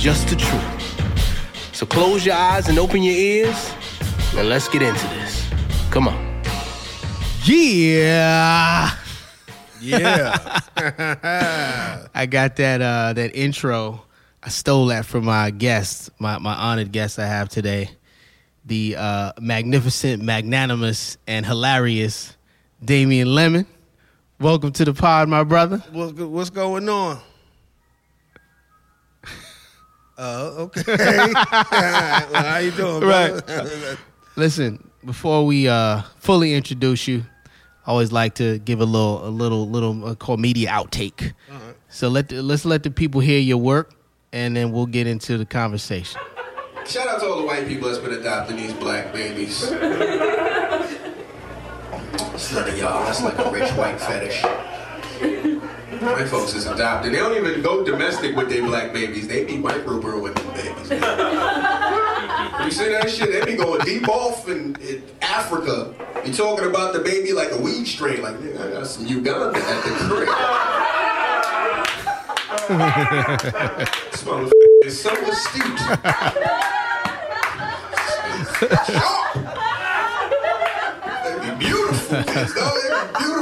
just the truth. So close your eyes and open your ears, and let's get into this. Come on. Yeah. Yeah. I got that uh that intro. I stole that from my guest, my my honored guest I have today. The uh magnificent, magnanimous, and hilarious Damien Lemon. Welcome to the pod, my brother. what's, what's going on? Oh, okay. well, how you doing, Right. Listen, before we uh fully introduce you, I always like to give a little a little little uh, called media outtake. So let the, let's let the people hear your work and then we'll get into the conversation. Shout out to all the white people that's been adopting these black babies. It's none of y'all. That's like a rich white fetish. White folks is adopted. They don't even go domestic with their black babies. They be microbrewing them babies. You see that shit? They be going deep off in, in Africa. You talking about the baby like a weed strain? Like, nigga, I got some Uganda at the crib. this motherfucker is so astute. Sharp. They be beautiful kids, though. They be beautiful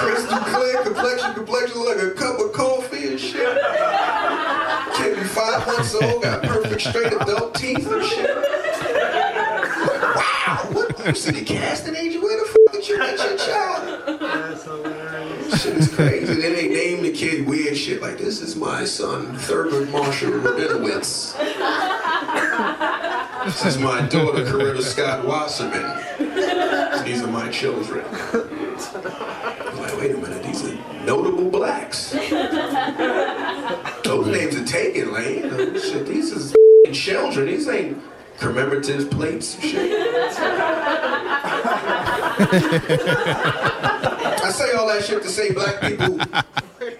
Crystal clear complexion, complexion look like a cup of coffee and shit. Kid be five months old, got perfect straight adult teeth and shit. Wow, what? You see the casting agent? Where the fuck did you get your child? Shit is crazy. Then they name the kid weird shit like this is my son, Thurgood Marshall Rabinowitz. This is my daughter, Coretta Scott Wasserman. These are my children. Like, wait a minute, these are notable blacks. Those names are taken, Lane. Oh, shit, these is children. These ain't commemorative plates and shit. I say all that shit to say black people,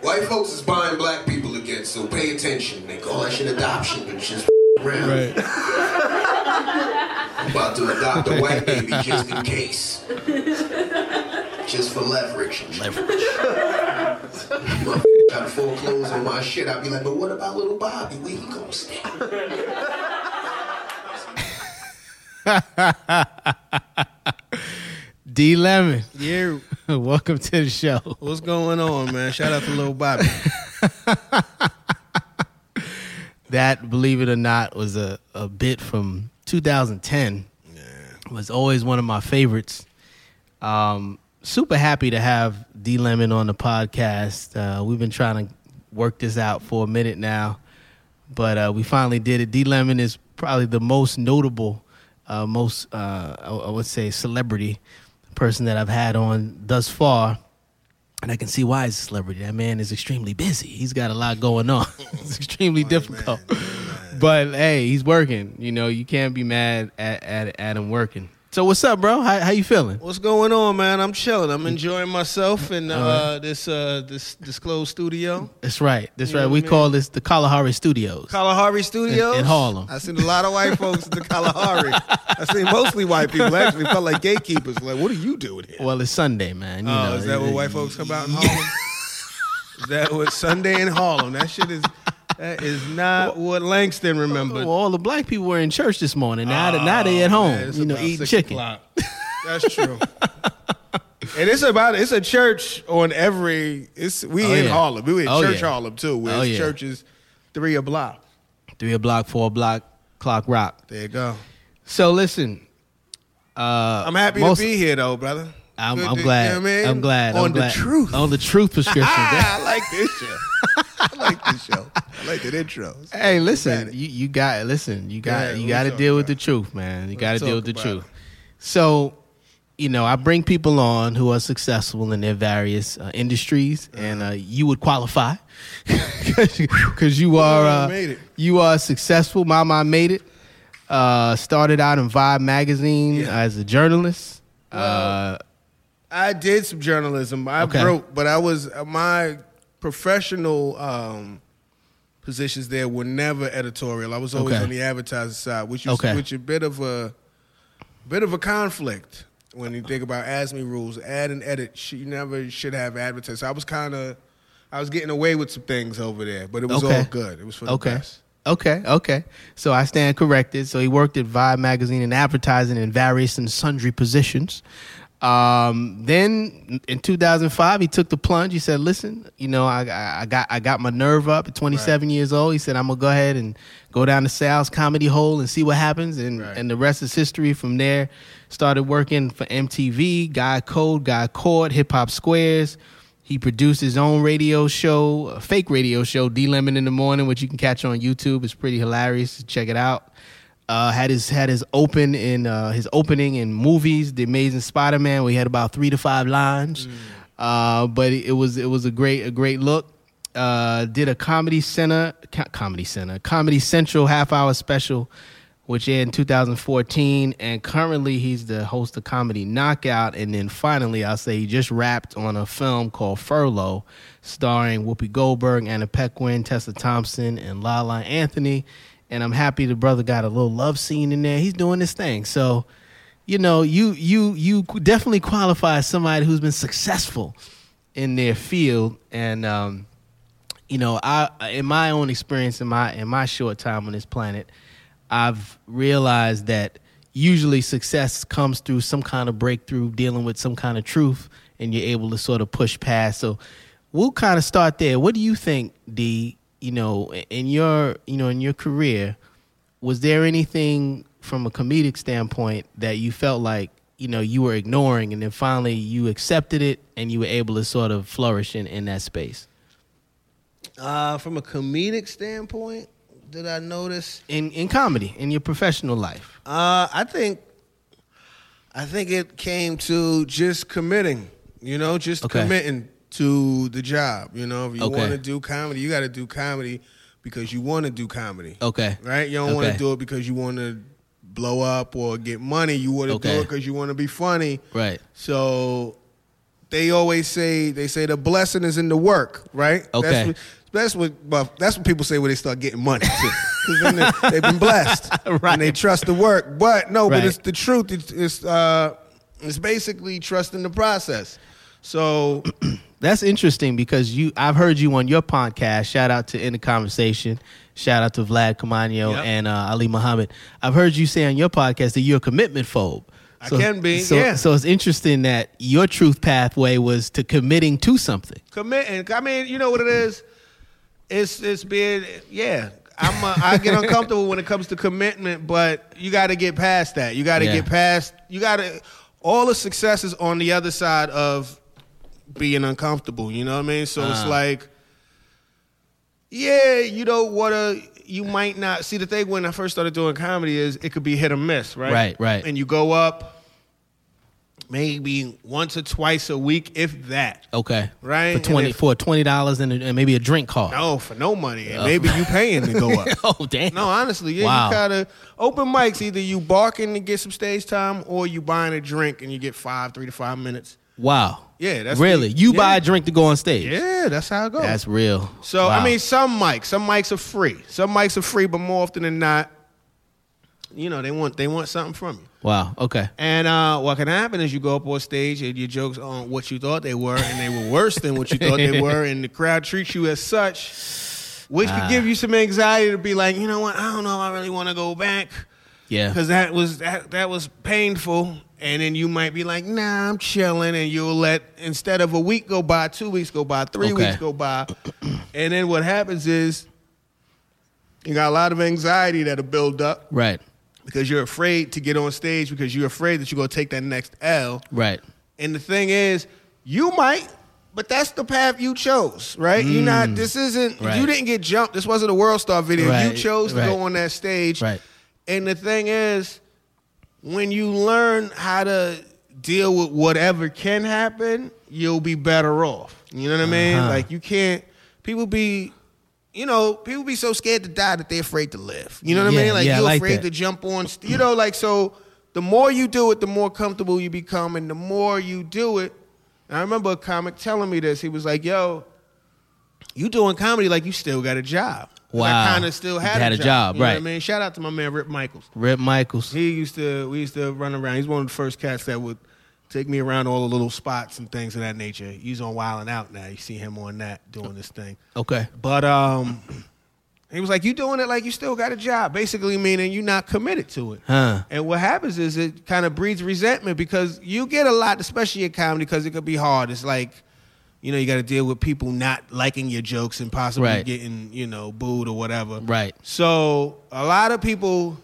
white folks is buying black people again, so pay attention. They call that shit adoption, but it's around. I'm about to adopt a white baby just in case. Just for leverage. Leverage. Try to foreclose on my shit. I'd be like, but what about little Bobby? Where he gonna stay? D Lemon, Yeah. welcome to the show. What's going on, man? Shout out to Lil Bobby. That, believe it or not, was a, a bit from 2010. Was always one of my favorites. Um, super happy to have D Lemon on the podcast. Uh, we've been trying to work this out for a minute now, but uh, we finally did it. D Lemon is probably the most notable, uh, most uh, I would say celebrity person that I've had on thus far. And I can see why he's a celebrity. That man is extremely busy. He's got a lot going on. it's extremely difficult. But hey, he's working. You know, you can't be mad at, at, at him working. So what's up, bro? How, how you feeling? What's going on, man? I'm chilling. I'm enjoying myself in uh, this uh, this disclosed studio. That's right. That's You know right. what We I mean? call this the Kalahari Studios. Kalahari Studios In- in Harlem. I seen a lot of white folks at the Kalahari. I seen mostly white people. Actually, felt like gatekeepers. Like, what are you doing here? well, it's Sunday, man. You oh, know, is that what white folks come out in Harlem? is that what Sunday in Harlem? That shit is. That is not what Langston remembered. Well, all the black people were in church this morning. Now, they now they at Oh, home, man, you know, eating chicken. o'clock. That's true. and it's about it's a church on every. It's we Oh, in yeah. Harlem. We in Oh, church yeah. Harlem too. Where Oh, yeah. churches three a block. Three a block, four a block, clock rock. There you go. So listen, uh, I'm happy most- to be here though, brother. I'm, I'm glad. you know I mean? I'm glad. On I'm the truth. On the truth prescription. I like this show. I like this show. I like that intro. Hey, listen, you, you got listen, you got ahead, you got to deal with the truth, man. You got to deal with the about truth. So, you know, I bring people on who are successful in their various uh, industries, and uh, you would qualify because you are uh, you are successful. Mama made it. Uh, started out in Vibe magazine Yeah. as a journalist. uh, I did some journalism. I Okay. wrote, but I was my professional um, positions there were never editorial. I was always Okay. on the advertising side, which is Okay. which a bit of a bit of a conflict when you think about ASME rules. Add and edit, you never should have advertising. I was kind of, I was getting away with some things over there, but it was all good. It was for the Okay. best. Okay, okay. So I stand corrected. So he worked at Vibe magazine in advertising in various and sundry positions. Um, then in 2005, he took the plunge. He said, "Listen, you know, I, I, I got I got my nerve up at 27 years old." He said, "I'm gonna go ahead and go down to Sal's Comedy Hole and see what happens." And Right. and the rest is history. From there, started working for MTV, Guy Code, Guy Court, Hip Hop Squares. He produced his own radio show, a fake radio show, D Lemon in the Morning, which you can catch on YouTube. It's pretty hilarious. Check it out. Uh, had his had his open in uh, his opening in movies, The Amazing Spider Man. We had about three to five lines, uh, but it was it was a great a great look. Uh, did a comedy center co- comedy center comedy central half hour special, which aired in 2014, and currently he's the host of Comedy Knockout. And then finally, I'll say he just wrapped on a film called Furlough, starring Whoopi Goldberg, Anna Paquin, Tessa Thompson, and Lala Anthony. And I'm happy the brother got a little love scene in there. He's doing this thing. So, you know, you you you definitely qualify as somebody who's been successful in their field. And um, you know, I in my own experience in my in my short time on this planet, I've realized that usually success comes through some kind of breakthrough, dealing with some kind of truth, and you're able to sort of push past. So we'll kind of start there. What do you think, D? You know, in your you know in your career, was there anything from a comedic standpoint that you felt like you know you were ignoring, and then finally you accepted it, and you were able to sort of flourish in in that space? Uh, from a comedic standpoint, did I notice? in in comedy in your professional life Uh, I think, I think it came to just committing. You know, just Okay. committing to the job. You know, if you Okay. want to do comedy, you got to do comedy because you want to do comedy. okay Right? You don't want to do it because you want to blow up or get money. You want to Okay. do it because you want to be funny. right So they always say they say the blessing is in the work, right? Okay. That's what, that's what well, that's what people say when they start getting money. too. 'Cause then they, they've been blessed, Right. And they trust the work. But no, Right. but it's the truth. It's it's, uh, it's basically trusting the process. So that's interesting because you i've heard you on your podcast shout out to in the conversation shout out to vlad Camano Yep. and uh, ali muhammad i've heard you say on your podcast that you're a commitment phobe I can be, so, yeah. so it's interesting that your truth pathway was to committing to something committing. I mean, you know what it is. It's it's being yeah. I'm a, I get uncomfortable when it comes to commitment, but you got to get past that. You got to Yeah. get past. You got to all the success is on the other side of being uncomfortable. You know what I mean? So it's Uh-huh. like, yeah, you know what? A you might not see the thing when I first started doing comedy is it could be hit or miss, right? Right, right. And you go up maybe once or twice a week, if that. okay Right, for 20 if- for $20 and, and maybe a drink card No, for no money. And maybe you paying to go up. oh damn No, honestly, yeah, Wow. you gotta open mics. Either you barking to get some stage time, or you buying a drink and you get five, three to five minutes. wow Yeah, that's really the- you yeah. buy a drink to go on stage Yeah, that's how it goes. that's real so Wow. I mean, some mics, some mics are free. Some mics are free, but more often than not, you know, they want they want something from you. wow okay And uh, what can happen is you go up on stage and your jokes on what you thought they were, and they were worse than what you thought they were, and the crowd treats you as such, which Ah. could give you some anxiety to be like, you know what, I don't know, if I really want to go back yeah because that was that, that was painful. And then you might be like, nah, I'm chilling, and you'll let instead of a week go by, two weeks go by, three Okay. weeks go by, and then what happens is you got a lot of anxiety that'll build up right because you're afraid to get on stage because you're afraid that you're going to take that next L. right And the thing is, you might, but that's the path you chose, right? You're not, this isn't, Mm. Right. you didn't get jumped. This wasn't a World Star video. You chose to right. go on that stage. Right. And the thing is, when you learn how to deal with whatever can happen, you'll be better off. You know what I mean? Uh-huh. Like you can't. People be, you know, people be so scared to die that they're afraid to live. You know what Yeah, I mean? Like yeah, you're like afraid that. to jump on. You know, like so. The more you do it, the more comfortable you become, and the more you do it. And I remember a comic telling me this. He was like, "Yo, you doing comedy like you still got a job." Wow. I kind of still had, Had a a job. job, you know right. what I mean, shout out to my man Rip Michaels. Rip Michaels. He used to we used to run around. He's one of the first cats that would take me around all the little spots and things of that nature. He's on Wild and Out now. You see him on that doing this thing. Okay. But um he was like, You doing it like you still got a job. Basically meaning you're not committed to it. Huh. And what happens is it kind of breeds resentment because you get a lot, especially in comedy, because it could be hard. It's like, you know, you got to deal with people not liking your jokes and possibly Right. getting, you know, booed or whatever. Right. So a lot of people,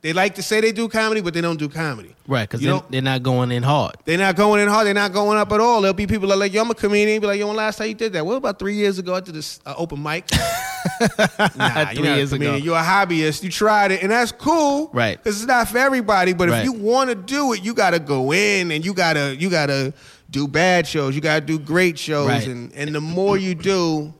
they like to say they do comedy, but they don't do comedy. Right, because they're, don't- they're not going in hard. They're not going in hard. They're not going up at all. There'll be people that are like, yo, I'm a comedian. Be like, yo, when last time you did that? Well, about three years ago, I did this uh, open mic. nah, Three years ago. You're a hobbyist. You tried it, and that's cool. Right. Because it's not for everybody. But Right. if you want to do it, you got to go in, and you gotta you gotta do bad shows. You gotta do great shows, Right. and and the more you do,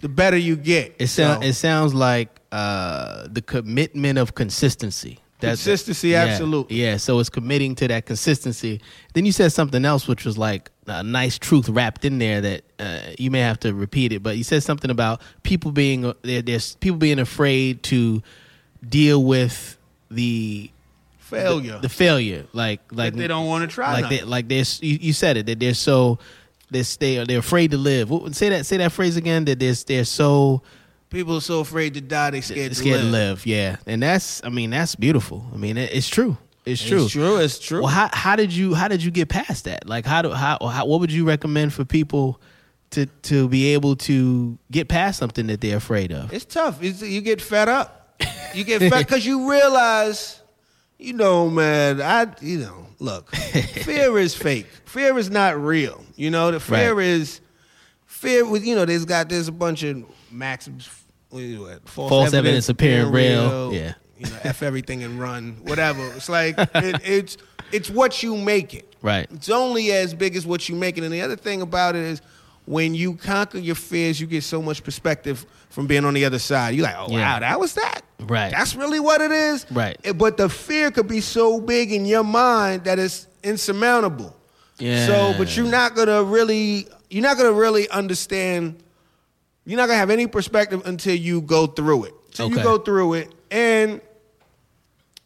the better you get. It sounds So- it sounds like uh, the commitment of consistency. That's Consistency, yeah, absolutely. Yeah, so it's committing to that consistency. Then you said something else, which was like a nice truth wrapped in there that uh, you may have to repeat it. But you said something about people being there's people being afraid to deal with the failure. the, the failure, like like That they don't want to try. like nothing. they like they're you, you said it that they're so they they they're afraid to live. Say that say that phrase again. That they're they're so People are so afraid to die, they scared, scared to, to live. live. Yeah, and that's I mean that's beautiful. I mean it, it's true. It's true. It's true. It's true. Well, how how did you how did you get past that? Like how do how, how what would you recommend for people to to be able to get past something that they're afraid of? It's tough. It's, you get fed up. You get fed because you realize, you know, man. I, you know, look, fear is fake. Fear is not real. You know, the fear Right. is fear. With you know, there's got there's a bunch of maxims. What, false, False evidence appearing real. Yeah. You know, f everything and run. Whatever. It's like it, it's it's what you make it. Right. It's only as big as what you make it. And the other thing about it is when you conquer your fears, you get so much perspective from being on the other side. You're like, oh Yeah. wow, that was that. Right. That's really what it is. Right. Eh, But the fear could be so big in your mind that it's insurmountable. Yeah. So, but you're not gonna really, you're not gonna really understand. You're not gonna have any perspective until you go through it. So you go through it, and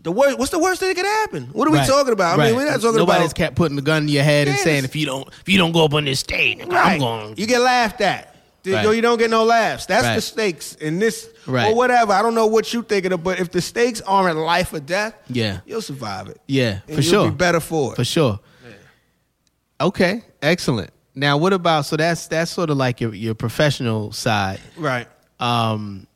the worst. What's the worst thing that could happen? What are we Right. talking about? I mean, Right. we're not talking about? Nobody's about. kept putting the gun to your head and saying if you don't if you don't go up on this stage, I'm Right. going. You get laughed at. You Right. you don't get no laughs. That's the Right. stakes in this Right. or whatever. I don't know what you thinking of, but if the stakes aren't life or death, Yeah. you'll survive it. Yeah, And for you'll sure. Be better for it. For sure. Okay, excellent. Now, what about so that's that's sort of like your your professional side. Right. Um,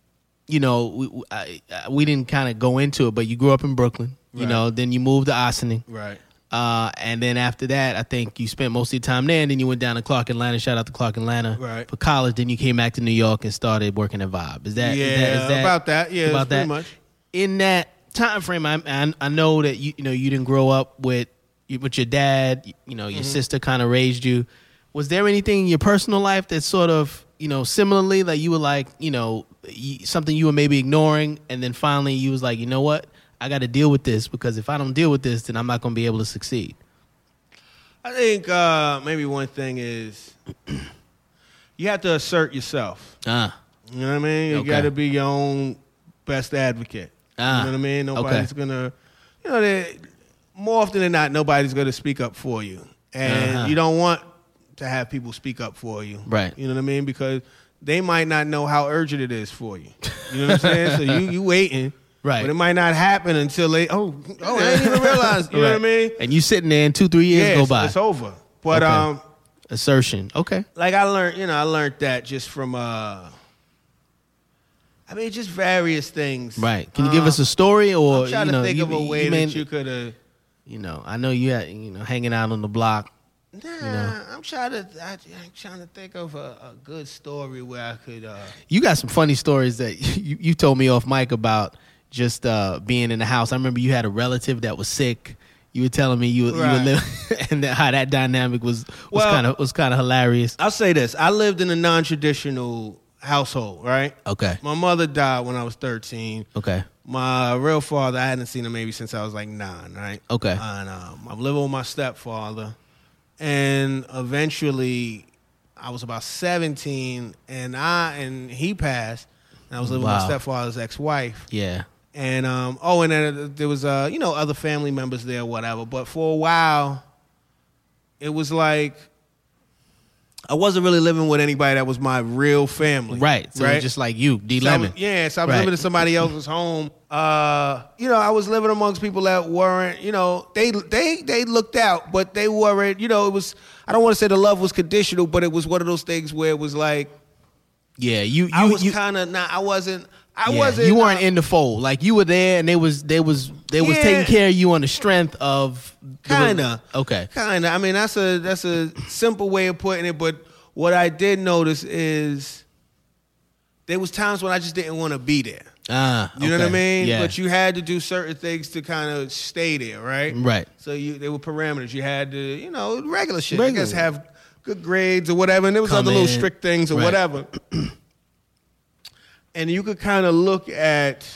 you know, we I, we didn't kind of go into it, but you grew up in Brooklyn. You Right. know, then you moved to Ossining. Right. Uh, and then after that, I think you spent most of your time there, and then you went down to Clark Atlanta. Shout out to Clark Atlanta Right. for college. Then you came back to New York and started working at Vibe. Is that is Yeah, that, is that about that. Yeah, about pretty that? much. In that time frame, I, I I know that you you know you didn't grow up with with your dad. You know your Mm-hmm. sister kind of raised you. Was there anything in your personal life that sort of you know similarly like you were like you know something you were maybe ignoring, and then finally you was like you know what I got to deal with this because if I don't deal with this, then I'm not going to be able to succeed. I think uh, maybe one thing is you have to assert yourself. Ah, You know what I mean? You Okay. got to be your own best advocate. Ah, you know what I mean? okay. Nobody's gonna, you know, they, more often than not, nobody's gonna speak up for you, and Uh-huh. you don't want to have people speak up for you. Right. You know what I mean? Because they might not know how urgent it is for you. You know what I'm saying? so you you waiting. Right. But it might not happen until they. Oh, oh, I didn't even realize. You know what I mean? And you sitting there and two, three years yeah, go it's, by. it's over. But Okay. um, Assertion. Okay. like I learned, you know, I learned that just from uh, I mean, just various things. Right. Can you give Uh, us a story or I'm trying you know to think you, of a way you that you could have. you know, I know you had you know hanging out on the block. Nah, I'm trying to. I, I'm trying to think of a, a good story where I could. Uh, You got some funny stories that you, you told me off mic about just uh, being in the house. I remember you had a relative that was sick. You were telling me you, were- you were living, and that, how that dynamic was was Well- kind of was kind of hilarious. I'll say this: I lived in a non-traditional household. Right. Okay, My mother died when I was thirteen. okay, My real father, I hadn't seen him maybe since I was like nine. Right. okay. And um, I'm living with my stepfather, and eventually, I was about 17, and I and he passed. And I was living with my stepfather's ex-wife. yeah, And um, oh, and then there was uh, you know, other family members there, whatever. But for a while, it was like I wasn't really living with anybody that was my real family. right. So right. just like you, D So I was- Lemon. yeah, so I was Right. living in somebody else's home. Uh, you know, I was living amongst people that weren't, you know, they they they looked out, but they weren't. You know, it was. I don't want to say the love was conditional, but it was one of those things where it was like Yeah, you you I was kind of not. I wasn't. I yeah, wasn't. you weren't uh, in the fold. Like you were there, and they was they was they was Yeah. taking care of you on the strength of Kinda. Okay. Kind of. I mean, that's a that's a simple way of putting it. But what I did notice is there was times when I just didn't want to be there. Ah, You know what I mean? Yeah. But you had to do certain things to kind of stay there, right? Right. So you there were parameters. You had to, you know, regular shit. Regular. I guess have good grades or whatever. And there was Come other little strict things or Right. whatever. and you could kind of look at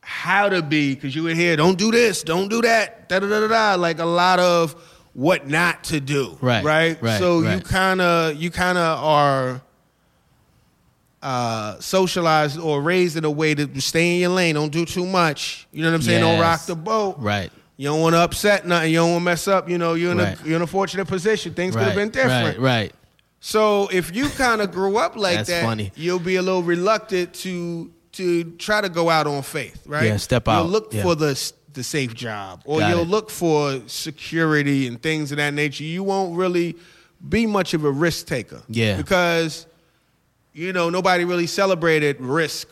how to be because you would hear, "Don't do this, don't do that," da da da da da. Like a lot of what not to do. Right, Right. right, so you kind of you kind of are uh, socialized or raised in a way to stay in your lane. Don't do too much. You know what I'm saying? Don't rock the boat. Right. You don't want to upset nothing. You don't want to mess up. You know, you're in Right. a you're in a fortunate position. Things right. could have been different. Right. Right. So if you kind of grew up like that, funny. you'll be a little reluctant to to try to go out on faith, right? Yeah, step out. You'll look Yeah. for the the safe job, or Got you'll it. look for security and things of that nature. You won't really be much of a risk taker, Yeah. because you know nobody really celebrated risk.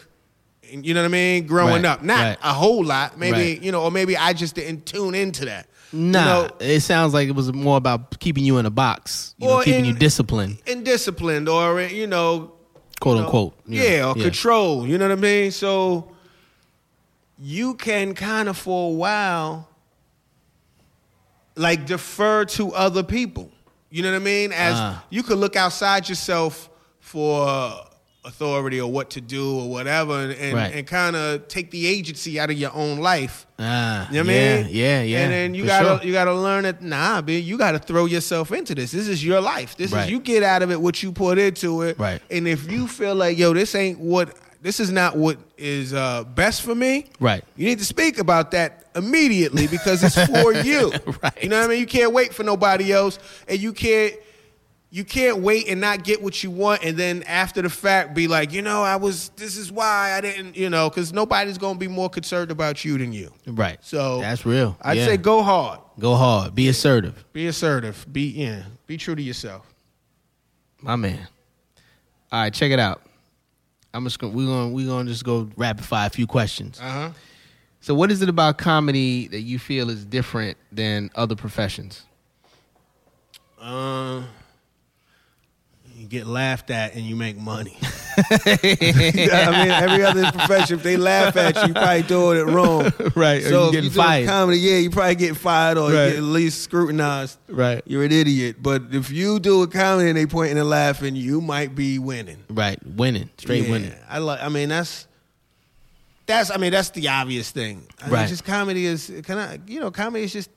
You know what I mean? Growing Right, up, not right. a whole lot, maybe Right. you know, or maybe I just didn't tune into that. Nah, you know, it sounds like it was more about keeping you in a box, you know, keeping in- you disciplined, and disciplined, or you know, quote you unquote. know. Yeah, or control. You know what I mean? So you can kind of for a while like defer to other people. You know what I mean? As Ah. you could look outside yourself for authority or what to do or whatever and, and, Right. and kind of take the agency out of your own life. Ah, You know what yeah, I mean? yeah, yeah. And then you gotta sure. you gotta learn that nah, man, you gotta throw yourself into this. This is your life. This Right. is you get out of it what you put into it. Right. And if you feel like, yo, this ain't what this is not what is uh, best for me, Right. You need to speak about that immediately because it's for you. Right. You know what I mean? You can't wait for nobody else, and you can't you can't wait and not get what you want, and then after the fact be like, you know, I was this is why I didn't, you know, because nobody's gonna be more concerned about you than you. right. So that's real. I'd Yeah. say go hard, go hard, be assertive, be assertive, be yeah, be true to yourself. my man. All right, check it out. I'm just gonna we're gonna we're gonna just go rapid fire a few questions. Uh huh. So, what is it about comedy that you feel is different than other professions? Uh, you get laughed at and you make money. I mean, every other profession, if they laugh at you, you probably doing it wrong. Right, So you if getting you fired. comedy, yeah, you probably get fired or you Right. get at least scrutinized. Right. You're an idiot. But if you do a comedy and they pointing and laughing, you might be winning. Right, winning, straight Yeah, winning. I like. I mean, that's that's. I mean, that's the obvious thing. I mean, Right. just comedy is. Can I? You know, comedy is just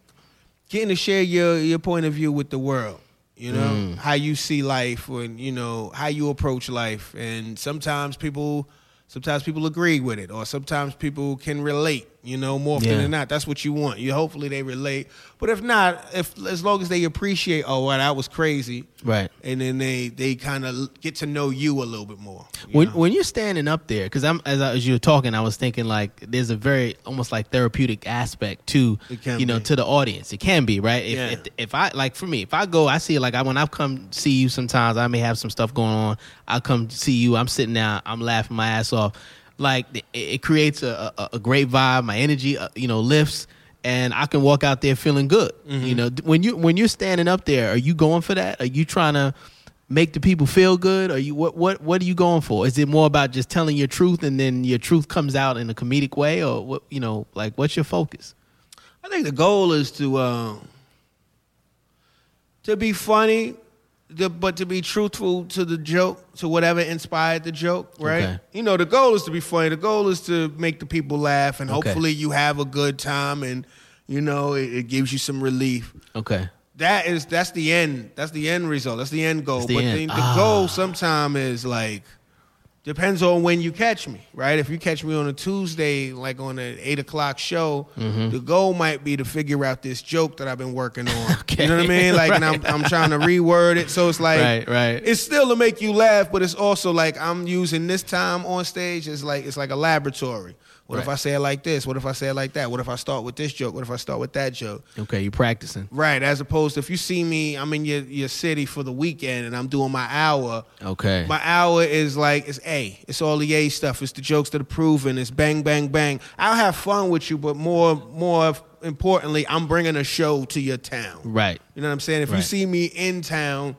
getting to share your your point of view with the world. You know Mm. how you see life, and you know how you approach life, and sometimes people. Sometimes people agree with it, or sometimes people can relate. You know, more often Yeah. than not, that's what you want. You hopefully they relate, but if not, if as long as they appreciate, oh, well, that was crazy, Right. and then they they kind of get to know you a little bit more. you When know? when you're standing up there, because I'm as, I, as you were talking, I was thinking like there's a very almost like therapeutic aspect to you know be. to the audience. It can be right. If, Yeah. if if I like for me, if I go, I see it like I when I come see you. Sometimes I may have some stuff going on. I come see you. I'm sitting down, I'm laughing my ass off. Like it, it creates a, a, a great vibe. My energy, uh, you know, lifts. And I can walk out there feeling good. Mm-hmm. You know, when you when you're standing up there, are you going for that? Are you trying to make the people feel good? Are you what what what are you going for? Is it more about just telling your truth and then your truth comes out in a comedic way, or what? You know, like what's your focus? I think the goal is to um, to be funny, the, but to be truthful to the joke, to whatever inspired the joke, right? Okay. You know, the goal is to be funny. The goal is to make the people laugh, and Okay. hopefully you have a good time, and you know it, it gives you some relief. Okay. That is that's the end. That's the end result. That's the end goal. The but end. the, the Ah. goal sometimes is like depends on when you catch me, right? If you catch me on a Tuesday, like on an eight o'clock show, Mm-hmm. the goal might be to figure out this joke that I've been working on. Okay. You know what I mean? Like, and I'm I'm trying to reword it, so it's like Right, right. It's still to make you laugh, but it's also like I'm using this time on stage. It's like it's like a laboratory. What if I say it like this? What if I say it like that? What if I start with this joke? What if I start with that joke? Okay. You practicing. Right, as opposed to if you see me, I'm in your, your city for the weekend and I'm doing my hour. Okay. My hour is like it's A. It's all the A stuff. It's the jokes that are proven. It's bang, bang, bang. I'll have fun with you, but more, more importantly, I'm bringing a show to your town. right. You know what I'm saying? If you see me in town,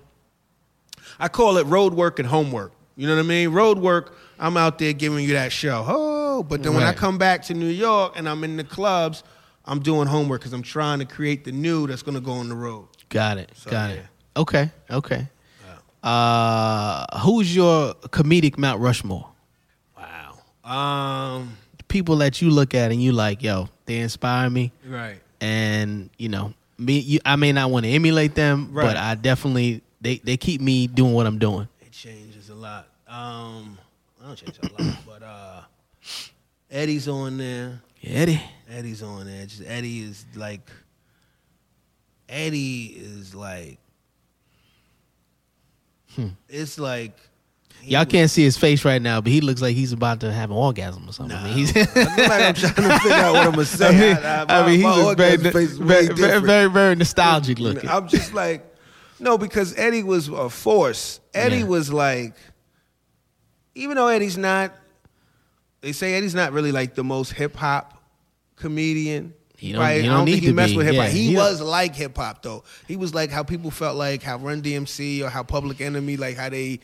I call it road work and homework. You know what I mean? Road work, I'm out there giving you that show. Oh, but then when I Right. come back to New York and I'm in the clubs, I'm doing homework because I'm trying to create the new that's going to go on the road. Got it. Got it. Okay. Okay. Uh, who's your comedic Mount Rushmore? Wow. Um. People that you look at and you like, yo, they inspire me, Right. and you know, me. You, I may not want to emulate them, Right. but I definitely they they keep me doing what I'm doing. It changes a lot. Um. I don't change a lot, Eddie's on there. Yeah, Eddie. Eddie's on there. Just Eddie is like. Eddie is like. Hmm. It's like. Y'all was- can't see his face right now, but he looks like he's about to have an orgasm or something. I mean, he's, I look like I'm trying to figure out what I'm gonna say. I mean, I, I mean, he my very, orgasm face is very, very, very, very nostalgic looking. I'm just like, no, because Eddie was a force. Eddie Yeah. was like, even though Eddie's not, they say Eddie's not really like the most hip hop comedian. He don't- right? he I don't don't need think he to messed be. with hip hop. Yeah, he he don't- was like hip hop though. He was like how people felt like how Run DMC or how Public Enemy, like how they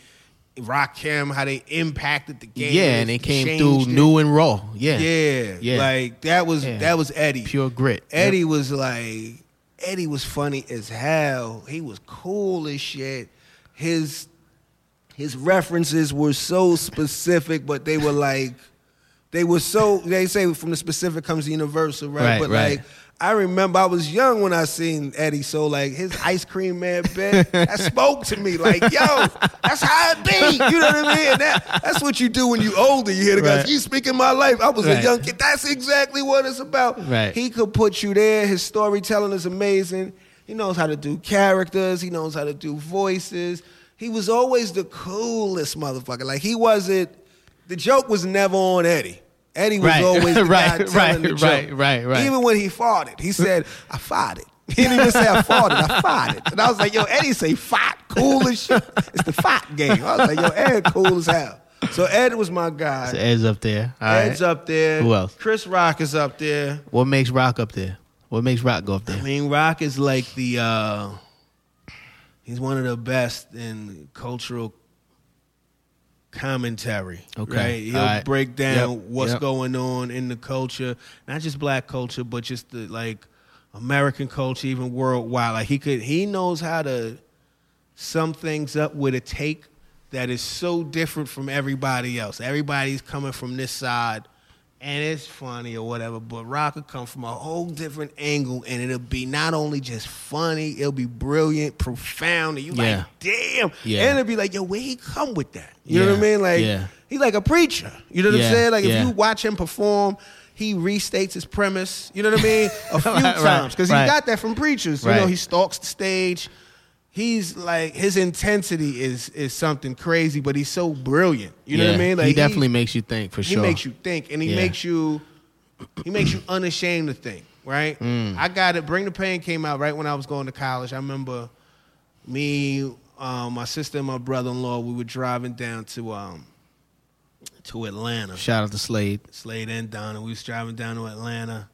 rock him, how they impacted the game. yeah, and it came through it. new and raw. Yeah, Yeah, Yeah. Like that was Yeah. that was Eddie. pure grit. Eddie was like Eddie was funny as hell. He was cool as shit. His his references were so specific, but they were like they were so they say from the specific comes the universal, right? Right, but right. like I remember I was young when I seen Eddie, so like his ice cream man bit that spoke to me like, yo, that's how it be. You know what I mean? That, that's what you do when you older. You hear the guys, Right. you speaking my life. I was a young kid. That's exactly what it's about. Right. He could put you there. His storytelling is amazing. He knows how to do characters. He knows how to do voices. He was always the coolest motherfucker. Like he wasn't. The joke was never on Eddie. Eddie was Right. always the guy Right, right, joke. right, right, right. Even when he farted, he said, "I farted." He didn't even say I farted. I farted. And I was like, "Yo, Eddie say fart, cool as shit." It's the fart game. I was like, "Yo, Ed, cool as hell." So Ed was my guy. So Ed's up there. All right. Ed's up there. Who else? Chris Rock is up there. What makes Rock up there? What makes Rock go up there? I mean, Rock is like the uh he's one of the best in cultural commentary. Okay. Right? He'll right. break down Yep. what's Yep. going on in the culture, not just black culture, but just the like American culture, even worldwide. Like he could he knows how to sum things up with a take that is so different from everybody else. Everybody's coming from this side and it's funny or whatever, but Rock will come from a whole different angle and it'll be not only just funny, it'll be brilliant, profound, and you Yeah. like, damn. Yeah. And it'll be like, yo, where he come with that? You know what I mean? Like Yeah. he's like a preacher. You know what Yeah. I'm saying? Like Yeah. if you watch him perform, he restates his premise. You know what I mean? A few Right, right, times because right. he got that from preachers. You know, he stalks the stage. He's like his intensity is is something crazy, but he's so brilliant. You know what I mean? Like he definitely makes you think for sure. he makes you think, and he Yeah. makes you he makes you unashamed to think. Right? Mm. I got it. Bring the Pain came out right when I was going to college. I remember me, um, my sister, and my brother-in-law. We were driving down to um to Atlanta. Shout out to Slade. Slade and Donna. We was driving down to Atlanta,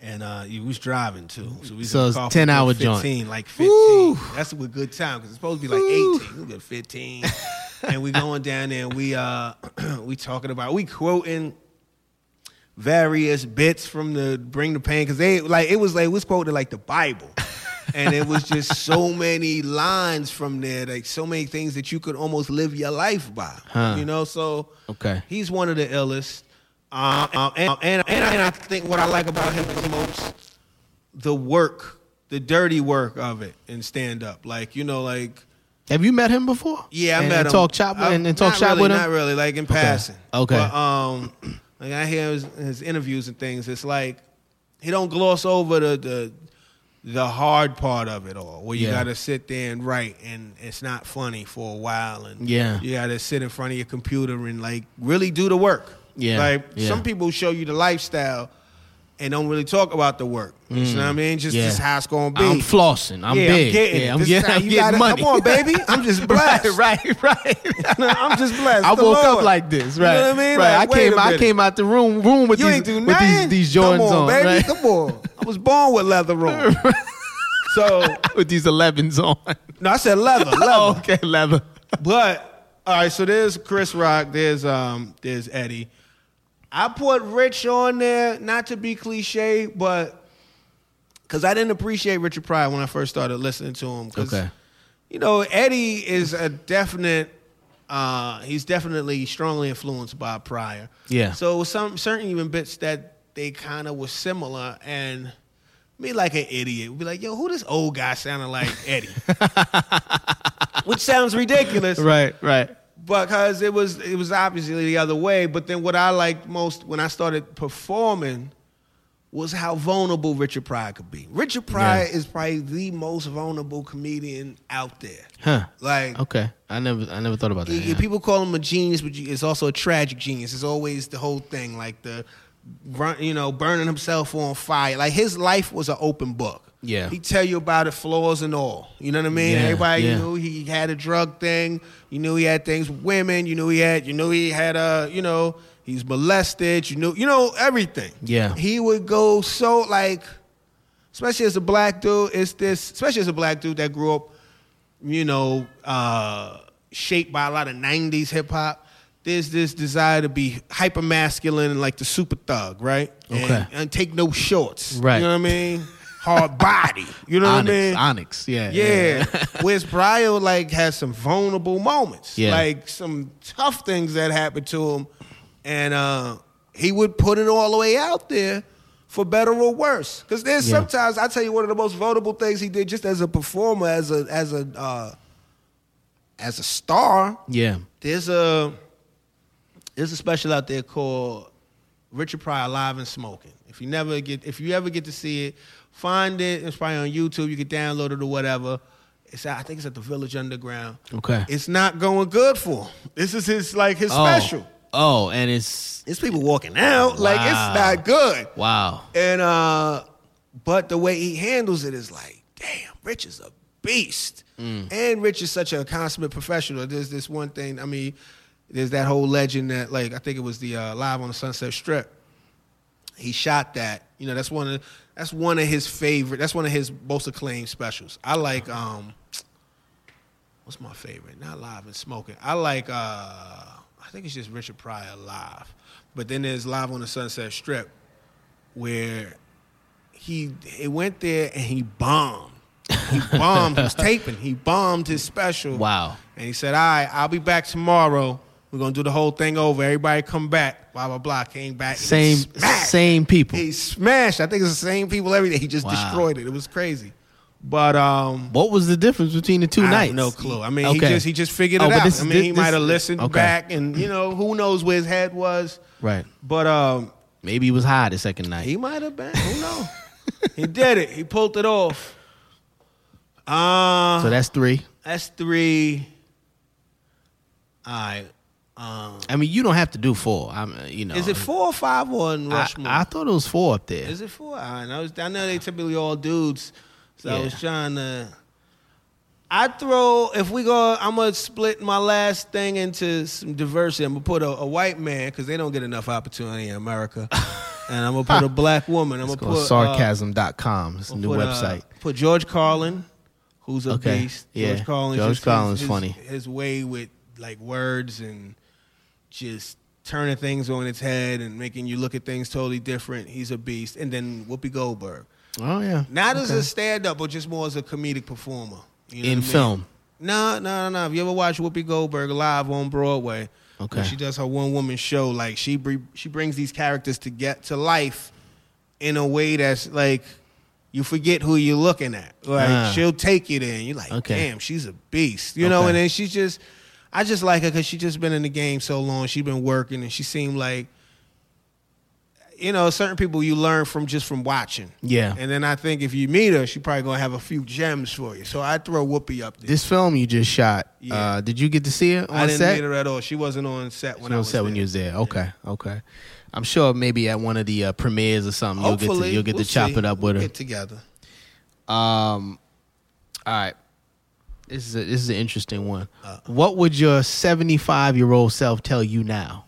and uh, you was driving too. So, we So it's 10 good hour joint. fifteen, like fifteen. That's a good time because it's supposed to be like eighteen. We got fifteen, and we going down there. and We uh, we talking about we quoting various bits from the Bring the Pain because they like it was like it was quoted like the Bible. and it was just so many lines from there, like so many things that you could almost live your life by. Huh. You know, so Okay. he's one of the illest. Uh, uh, and, and, and, I think what I like about him the most, the work, the dirty work of it in stand up. Like, you know, like, Have you met him before? yeah, I and, met and him. Talk chop I- and, and talk shop really, with him. Not really, like in passing. Okay. But, um, like I hear his, his interviews and things. It's like he don't gloss over the the, the hard part of it all, where you Yeah. got to sit there and write, and it's not funny for a while, and Yeah. you got to sit in front of your computer and like really do the work. Yeah, like yeah. some people show you the lifestyle and don't really talk about the work. You know what I mean? Just Mm. Yeah. this how it's gonna be. I'm flossing. I'm yeah, big. I'm getting, yeah. I'm This is getting, I'm you getting money. Come on, baby. I'm just blessed. right, right. I'm just blessed. I The woke up like this, Right. You know what I mean? Right. Like, I came. I came out the room room with You these ain't do with nothing. these these Come Jordans on, on, baby. right? Come on. I was born with leather on. so with these 11s on. no, I said leather, leather. Oh, okay, leather. But all right, so there's Chris Rock, there's um, there's Eddie. I put Rich on there, not to be cliche, but because I didn't appreciate Richard Pryor when I first started listening to him. 'cause, Okay. You know, Eddie is a definite. Uh, he's definitely strongly influenced by Pryor. Yeah. So some certain even bits that they kind of were similar, and me like an idiot would be like, "Yo, who this old guy sounding like Eddie?" Which sounds ridiculous, Right, right. Because it was it was obviously the other way. But then what I liked most when I started performing was how vulnerable Richard Pryor could be. Richard Pryor Yeah. is probably the most vulnerable comedian out there. Huh. Like Okay. I never I never thought about that. yeah. people call him a genius, but it's also a tragic genius. It's always the whole thing, like the you know burning himself on fire. Like his life was an open book. Yeah. he tell you about it, flaws and all. You know what I mean? Yeah, Everybody yeah. knew he had a drug thing. You knew he had things with women. You knew he had. You knew he had a. You know he's molested. You knew. You know everything. Yeah. He would go so like, especially as a black dude. It's this. Especially as a black dude that grew up you know, uh, shaped by a lot of 90s hip hop. There's this desire to be hyper masculine and like the super thug, right? And- Okay. And, take no shorts. Right. You know what I mean? Hard body. You know Onyx, what I mean? Onyx, yeah. Yeah. Whereas Pryor like has some vulnerable moments. Yeah. Like some tough things that happened to him. And uh, he would put it all the way out there for better or worse. Because there's Yeah. sometimes I tell you one of the most vulnerable things he did just as a performer, as a as a uh, as a star. Yeah. There's a there's a special out there called Richard Pryor Live and Smoking. If you never get if you ever get to see it, find it. It's probably on YouTube. You can download it or whatever. It's I think it's at the Village Underground. Okay. It's not going good for him. This is his like his oh. special. Oh, and it's It's people walking out. Like it's not good. wow. And uh but the way he handles it is like, damn, Rich is a beast. And Rich is such a consummate professional. There's this one thing, I mean, there's that whole legend that like I think it was the uh, live on the Sunset Strip. He shot that. You know, that's one of that's one of his favorite. That's one of his most acclaimed specials. I like um what's my favorite? Not live and smoking. I like uh I think it's just Richard Pryor live. But then there's live on the Sunset Strip where he he went there and he bombed. He bombed. he was taping. He bombed his special. Wow. And he said, "All right, I'll be back tomorrow. We're gonna do the whole thing over. Everybody come back. Blah blah blah. Came back. Same same people. He smashed. I think it's the same people every day. He just Wow. destroyed it. It was crazy. But um, What was the difference between the two I nights? no clue. I mean, Okay. he just he just figured Oh, it but out. this I mean, he might have listened okay. back, and you know, who knows where his head was. Right. But um, Maybe he was high the second night. he might have been. Who knows? he did it. He pulled it off. Uh, so that's three. that's three. All right. Um, I mean, you don't have to do four. I'm, uh, you know. is it four or five or in I, Rushmore? I thought it was four up there. Is it four? I know, I know they typically all dudes, so I was trying to. I throw if we go. I'm gonna split my last thing into some diversity. I'm gonna put a, a white man because they don't get enough opportunity in America, and I'm gonna put a black woman. I'm It's gonna put uh, sarcasm.com. It's a new put, website. Uh, put George Carlin, who's a Okay. beast. Yeah. George Carlin. George Carlin's his, funny. His way with like words and just turning things on its head and making you look at things totally different. He's a beast. And then Whoopi Goldberg, Oh yeah. not as a stand up, but just more as a comedic performer. You know in what I mean? film. No, no, no, no. Have you ever watched Whoopi Goldberg live on Broadway? Okay. She does her one woman show, like she she brings these characters to get to life in a way that's like you forget who you're looking at. Like Ah. she'll take you there, and you're like, Okay. damn, she's a beast, you know. And then she's just, I just like her because she just been in the game so long. She's been working, and she seemed like, you know, certain people you learn from just from watching. Yeah. And then I think if you meet her, she probably gonna have a few gems for you. So I throw Whoopi up there. This film you just shot. Yeah. Uh, did you get to see it on I didn't set? meet her at all. She wasn't on set when She I was set when you was there. Okay, okay. I'm sure maybe at one of the uh, premieres or something you'll get to Hopefully, you'll get we'll to chop see. it up with We'll her. Get together. Um, all right. This is a, this is an interesting one. Uh. what would your 75 year old self tell you now?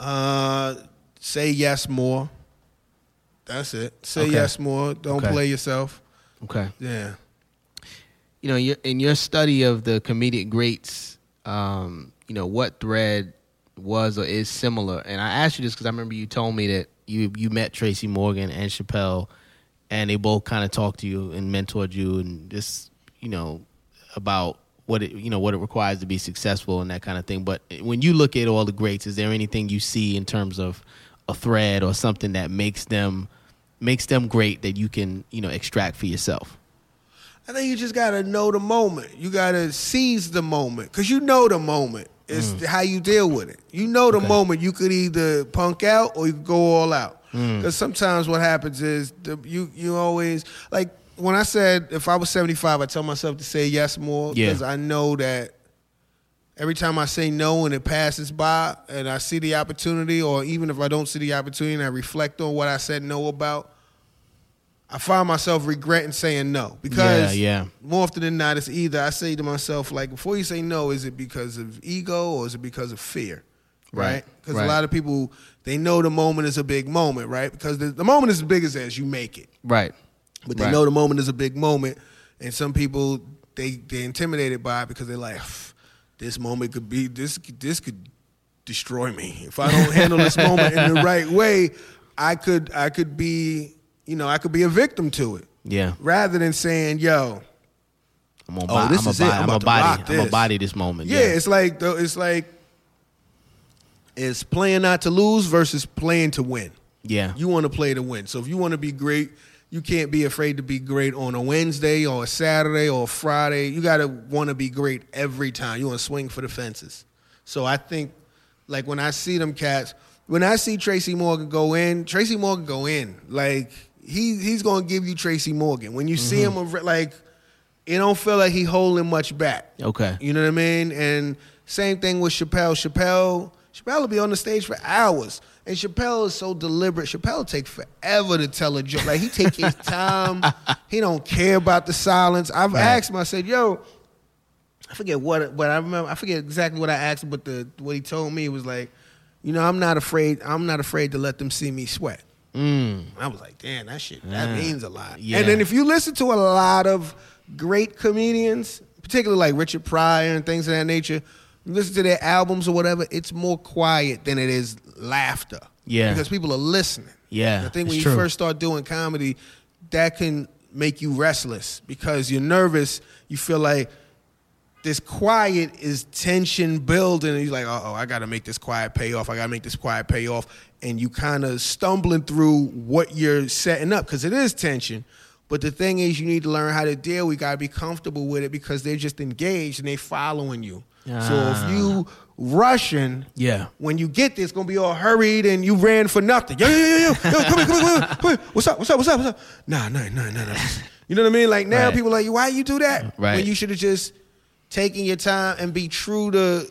Uh, say yes more. That's it. Say Okay. yes more. Don't Okay. play yourself. Okay. Yeah. You know, in your study of the comedic greats, um, you know what thread was or is similar. And I asked you this because I remember you told me that you you met Tracy Morgan and Chappelle, and they both kind of talked to you and mentored you and just you know about what it you know what it requires to be successful and that kind of thing. But when you look at all the greats, is there anything you see in terms of a thread or something that makes them makes them great that you can you know extract for yourself? I think you just gotta know the moment. You gotta seize the moment because you know the moment. It's how you deal with it. You know the Mm. Okay. moment. You could either punk out or you could go all out. Mm. Because sometimes what happens is the, you you always like when I said if I was seventy five, I tell myself to say yes more Yeah. because I know that every time I say no and it passes by and I see the opportunity, or even if I don't see the opportunity and I reflect on what I said no about, I find myself regretting saying no because Yeah, yeah. more often than not, it's either I say to myself like, before you say no, is it because of ego or is it because of fear? Right, Right? Because right. a lot of people they know the moment is a big moment, right? Because the, the moment is as big as as you make it, Right. But they Right. know the moment is a big moment, and some people they they intimidated by it because they're like, this moment could be this this could destroy me if I don't handle this moment in the right way. I could I could be you know I could be a victim to it Yeah. rather than saying yo I'm gonna Oh, buy, this I'm is a it. buy, I'm I'm a body. I'm a this. body this moment. yeah, it's like it's like it's playing not to lose versus playing to win. yeah. You want to play to win. So if you want to be great, you can't be afraid to be great on a Wednesday or a Saturday or a Friday. You got to want to be great every time. You want to swing for the fences. So I think, like when I see them cats, when I see Tracy Morgan go in, Tracy Morgan go in. Like he he's gonna give you Tracy Morgan. When you see mm-hmm. him, like it don't feel like he holding much back. Okay. You know what I mean? And same thing with Chappelle. Chappelle, Chappelle will be on the stage for hours. And Chappelle is so deliberate. Chappelle take forever to tell a joke. Like he take his time. he don't care about the silence. I've Right. asked him, I said, yo, I forget what what I remember. I forget exactly what I asked him, but the what he told me was like, you know, I'm not afraid, I'm not afraid to let them see me sweat. Mm. I was like, damn, that shit, Yeah. that means a lot. Yeah. And then if you listen to a lot of great comedians, particularly like Richard Pryor and things of that nature, listen to their albums or whatever, it's more quiet than it is laughter. Yeah. Because people are listening. Yeah, I think when you true. first start doing comedy, that can make you restless because you're nervous. You feel like this quiet is tension building, and you're like, oh, I got to make this quiet pay off. I got to make this quiet pay off, and you kind of stumbling through what you're setting up because it is tension. But the thing is, you need to learn how to deal. We got to be comfortable with it because they're just engaged and they following you. So Ah. if you rushing, Yeah. when you get there, it's gonna be all hurried and you ran for nothing. Yo, yo, yo, yo, yo, come here, come here, come here, come here. What's up? What's up? What's up? What's up? Nah, nah, nah, nah, nah. You know what I mean? Like now, Right. people are like, why you do that? Right. When you should have just taken your time and be true to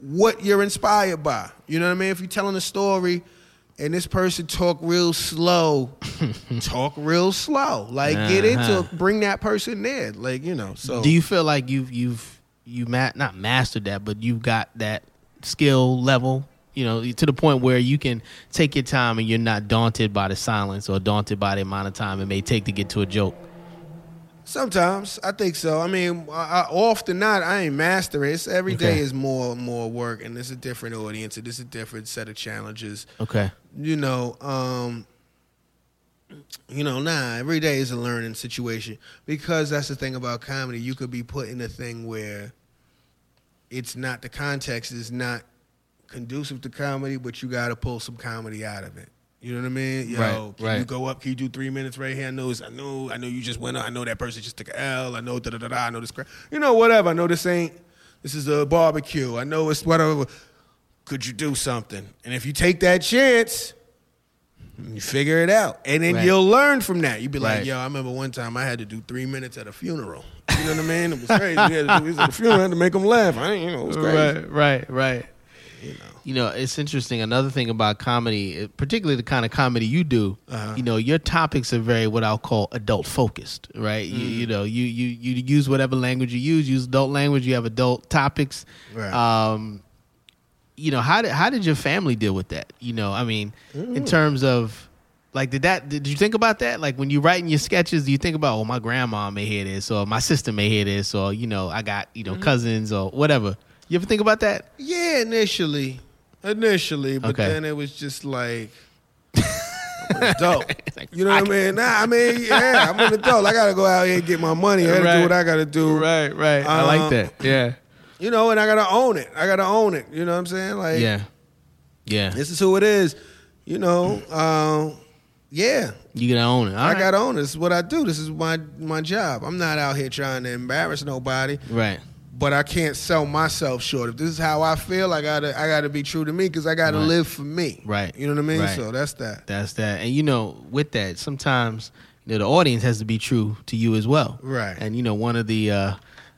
what you're inspired by. You know what I mean? If you're telling a story and this person talk real slow, talk real slow. Like get into Uh-huh. it. Bring that person there. Like you know. So Do you feel like you've you've you ma- not mastered that, but you've got that skill level, you know, to the point where you can take your time and you're not daunted by the silence or daunted by the amount of time it may take to get to a joke. Sometimes I think so. I mean, I, I, often not. I ain't master it. It's, every day Okay. is more more work, and it's a different audience, and it's a different set of challenges. Okay. You know, um, you know, nah. Every day is a learning situation because that's the thing about comedy. You could be put in a thing where it's not the context is not conducive to comedy, but you got to pull some comedy out of it. You know what I mean? Yo, Right, can right. you go up? Can you do three minutes right here? I know, it's- I know, I know you just went up. I know that person just took a L. I know da da da da. I know this crap. You know, whatever. I know this ain't. This is a barbecue. I know it's whatever. Could you do something? And if you take that chance, you figure it out, and then Right. you'll learn from that. You'll be like, Right. "Yo, I remember one time I had to do three minutes at a funeral. You know what I mean? It was crazy. We had to do this at a funeral. I had to make them laugh. I ain't, you know, it was crazy. Right, right, right. You know. You know, it's interesting. Another thing about comedy, eh, particularly the kind of comedy you do, Uh-huh. you know, your topics are very what I'll call adult focused, right? You, Mm. you know, you you you use whatever language you use. Use adult language. You have adult topics. Right. Um, you know, how did how did your family deal with that? You know, I mean, in terms of like, did that? Did you think about that? Like when you writing your sketches, do you think about, oh, my grandma may hear this, or my sister may hear this, or you know, I got you know Mm-hmm. cousins or whatever. You ever think about that? Yeah, initially, initially, but Okay. then it was just like. I'm an adult. like, You know what I mean? Nah, I mean, yeah, I'm an adult. I gotta go out here and get my money. I gotta Right. do what I gotta do. Right, right. I like Um, that. Yeah. You know, and I gotta own it. I gotta own it. You know what I'm saying? Like, Yeah. Yeah. this is who it is. You know, um, yeah, You gotta own it. All I right. gotta own it. This is what I do. This is my my job. I'm not out here trying to embarrass nobody. Right. but I can't sell myself short. If this is how I feel, I gotta I gotta be true to me because I gotta Right. live for me. Right. You know what I mean? Right. So that's that. That's that. And you know, with that, sometimes you know the audience has to be true to you as well. Right. And you know, one of the uh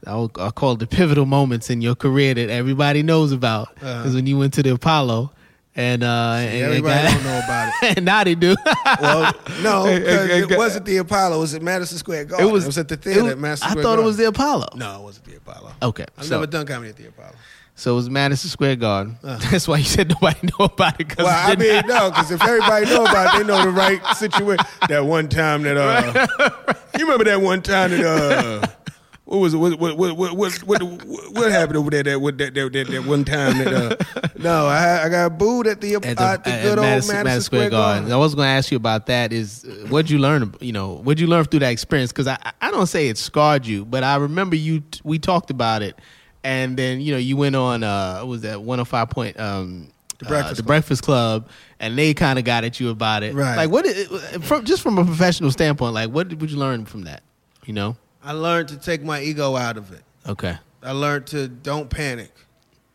I'll, I'll call it the pivotal moments in your career that everybody knows about is Uh-huh. when you went to the Apollo and uh and, Everybody and don't know about it. and now they do. Well, no, because it wasn't the Apollo. It was at Madison Square it Garden. was, It was at the theater was- at Madison Square I thought it was the Apollo. No, it wasn't the Apollo. Okay. I've so, never done comedy at the Apollo. so it was Madison Square Garden. That's why you said nobody know about it. 'cause. Well, it I mean, no, because if everybody know about it, they know the right situation. That one time that uh, you remember that one time that uh, what was it? What what what what what, what, what happened over there? That what that that, that, that one time that uh, no, I I got booed at the at at the, the, at good old Madison, Madison, Madison Square Garden. I was going to ask you about that. Is uh, what'd you learn? You know, what'd you learn through that experience? Because I, I don't say it scarred you, but I remember you. We talked about it, and then you know you went on. Uh, what was that one hundred five point? Um, the Breakfast the Club. Breakfast Club, and they kind of got at you about it. Right. Like what? Is, from just from a professional standpoint, like what did would you learn from that? You know. I learned to take my ego out of it. Okay. I learned to don't panic.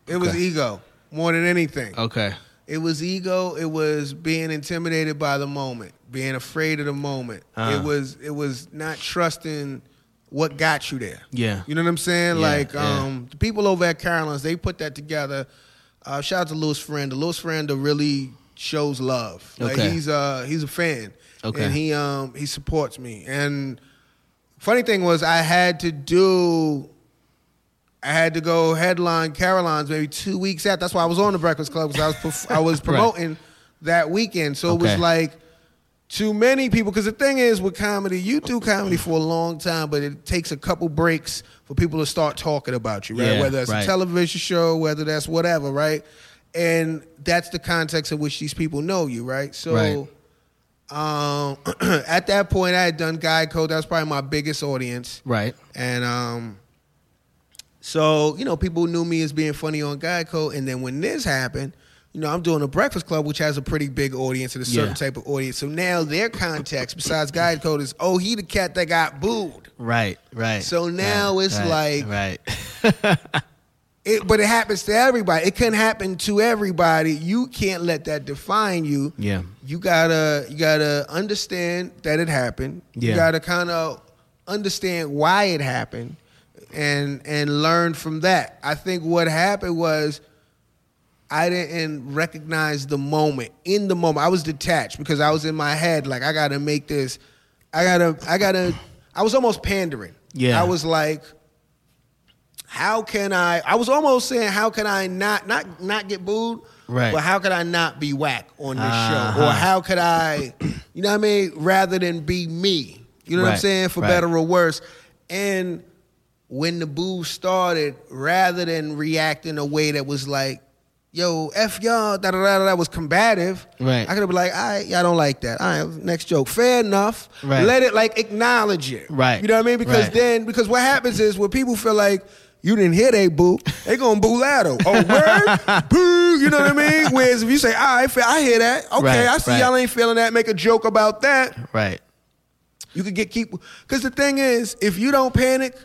It was Okay. ego more than anything. Okay. It was ego. It was being intimidated by the moment, being afraid of the moment. Uh-huh. It was it was not trusting what got you there. Yeah. You know what I'm saying? Yeah, like yeah. um, the people over at Caroline's, they put that together. Uh, shout out to Louis Faranda. Louis Faranda really shows love. Like Okay. he's uh he's a fan. Okay. And he um he supports me. And funny thing was I had to do I had to go headline Caroline's maybe two weeks after. That's why I was on the Breakfast Club because I was perf- I was Right. promoting that weekend. So it was like too many people. Because the thing is with comedy, you do comedy for a long time, but it takes a couple breaks for people to start talking about you, right? Yeah, whether it's right. a television show, whether that's whatever, right? And that's the context in which these people know you, right? So. Right. Um, at that point, I had done Guy Code. That was probably my biggest audience. Right. And um, so, you know, people knew me as being funny on Guy Code. And then when this happened, you know, I'm doing a Breakfast Club, which has a pretty big audience and a certain Yeah. type of audience. So now their context, besides Guy Code, is, oh, he the cat that got booed. Right. Right. So now Right, it's right, like- right. It, but it happens to everybody. It can happen to everybody. You can't let that define you. Yeah. You gotta you gotta understand that it happened. Yeah. You gotta kind of understand why it happened, and and learn from that. I think what happened was I didn't recognize the moment. In the moment, I was detached because I was in my head like I gotta make this. I gotta I gotta. I was almost pandering. Yeah. I was like how can I? I was almost saying, how can I not not not get booed? Right. But how could I not be whack on this Uh-huh. show? Or how could I, you know what I mean? Rather than be me, you know what I'm saying? For right. better or worse. And when the boo started, rather than react in a way that was like, yo, F y'all, da da da da, was combative. Right. I could have been like, all right, y'all don't like that. All right, next joke. Fair enough. Right. Let it like acknowledge it. Right. You know what I mean? Because Right. then, because what happens is when people feel like you didn't hear they boo, they gonna boo louder. Oh, word? boo. You know what I mean? Whereas if you say, all right, I hear that. Okay, Right, I see right. y'all ain't feeling that. Make a joke about that. Right. You could get keep because the thing is, if you don't panic,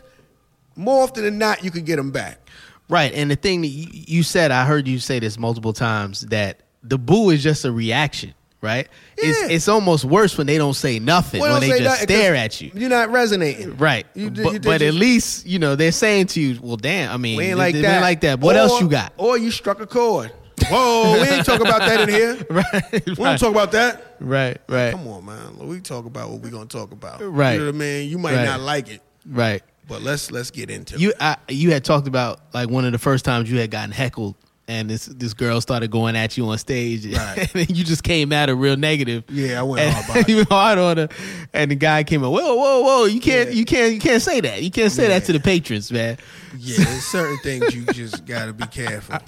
more often than not, you could get them back. Right. And the thing that you said, I heard you say this multiple times that the boo is just a reaction. Right. It's Yeah. it's almost worse when they don't say nothing Well, when they just nothing, stare at you. You're not resonating, Right. You, did- but you but at least you know they're saying to you, well, damn. I mean, we ain't like that. ain't like that. What Or- else you got? Or you struck a chord. Whoa, we ain't talk about that in here. right. We don't talk about that. Right. Right. Come on, man. We talk about what we gonna talk about. Right. You know what I mean? You might Right. not like it, Right. but let's let's get into You it. I, you had talked about like one of the first times you had gotten heckled and this this girl started going at you on stage Right. and you just came at her real negative. Yeah, I went and, hard. You hard on her and the guy came up, whoa, whoa, whoa, you can't Yeah. you can't you can't say that. You can't say that to the patrons, man. Yeah, there's certain things you just gotta be careful.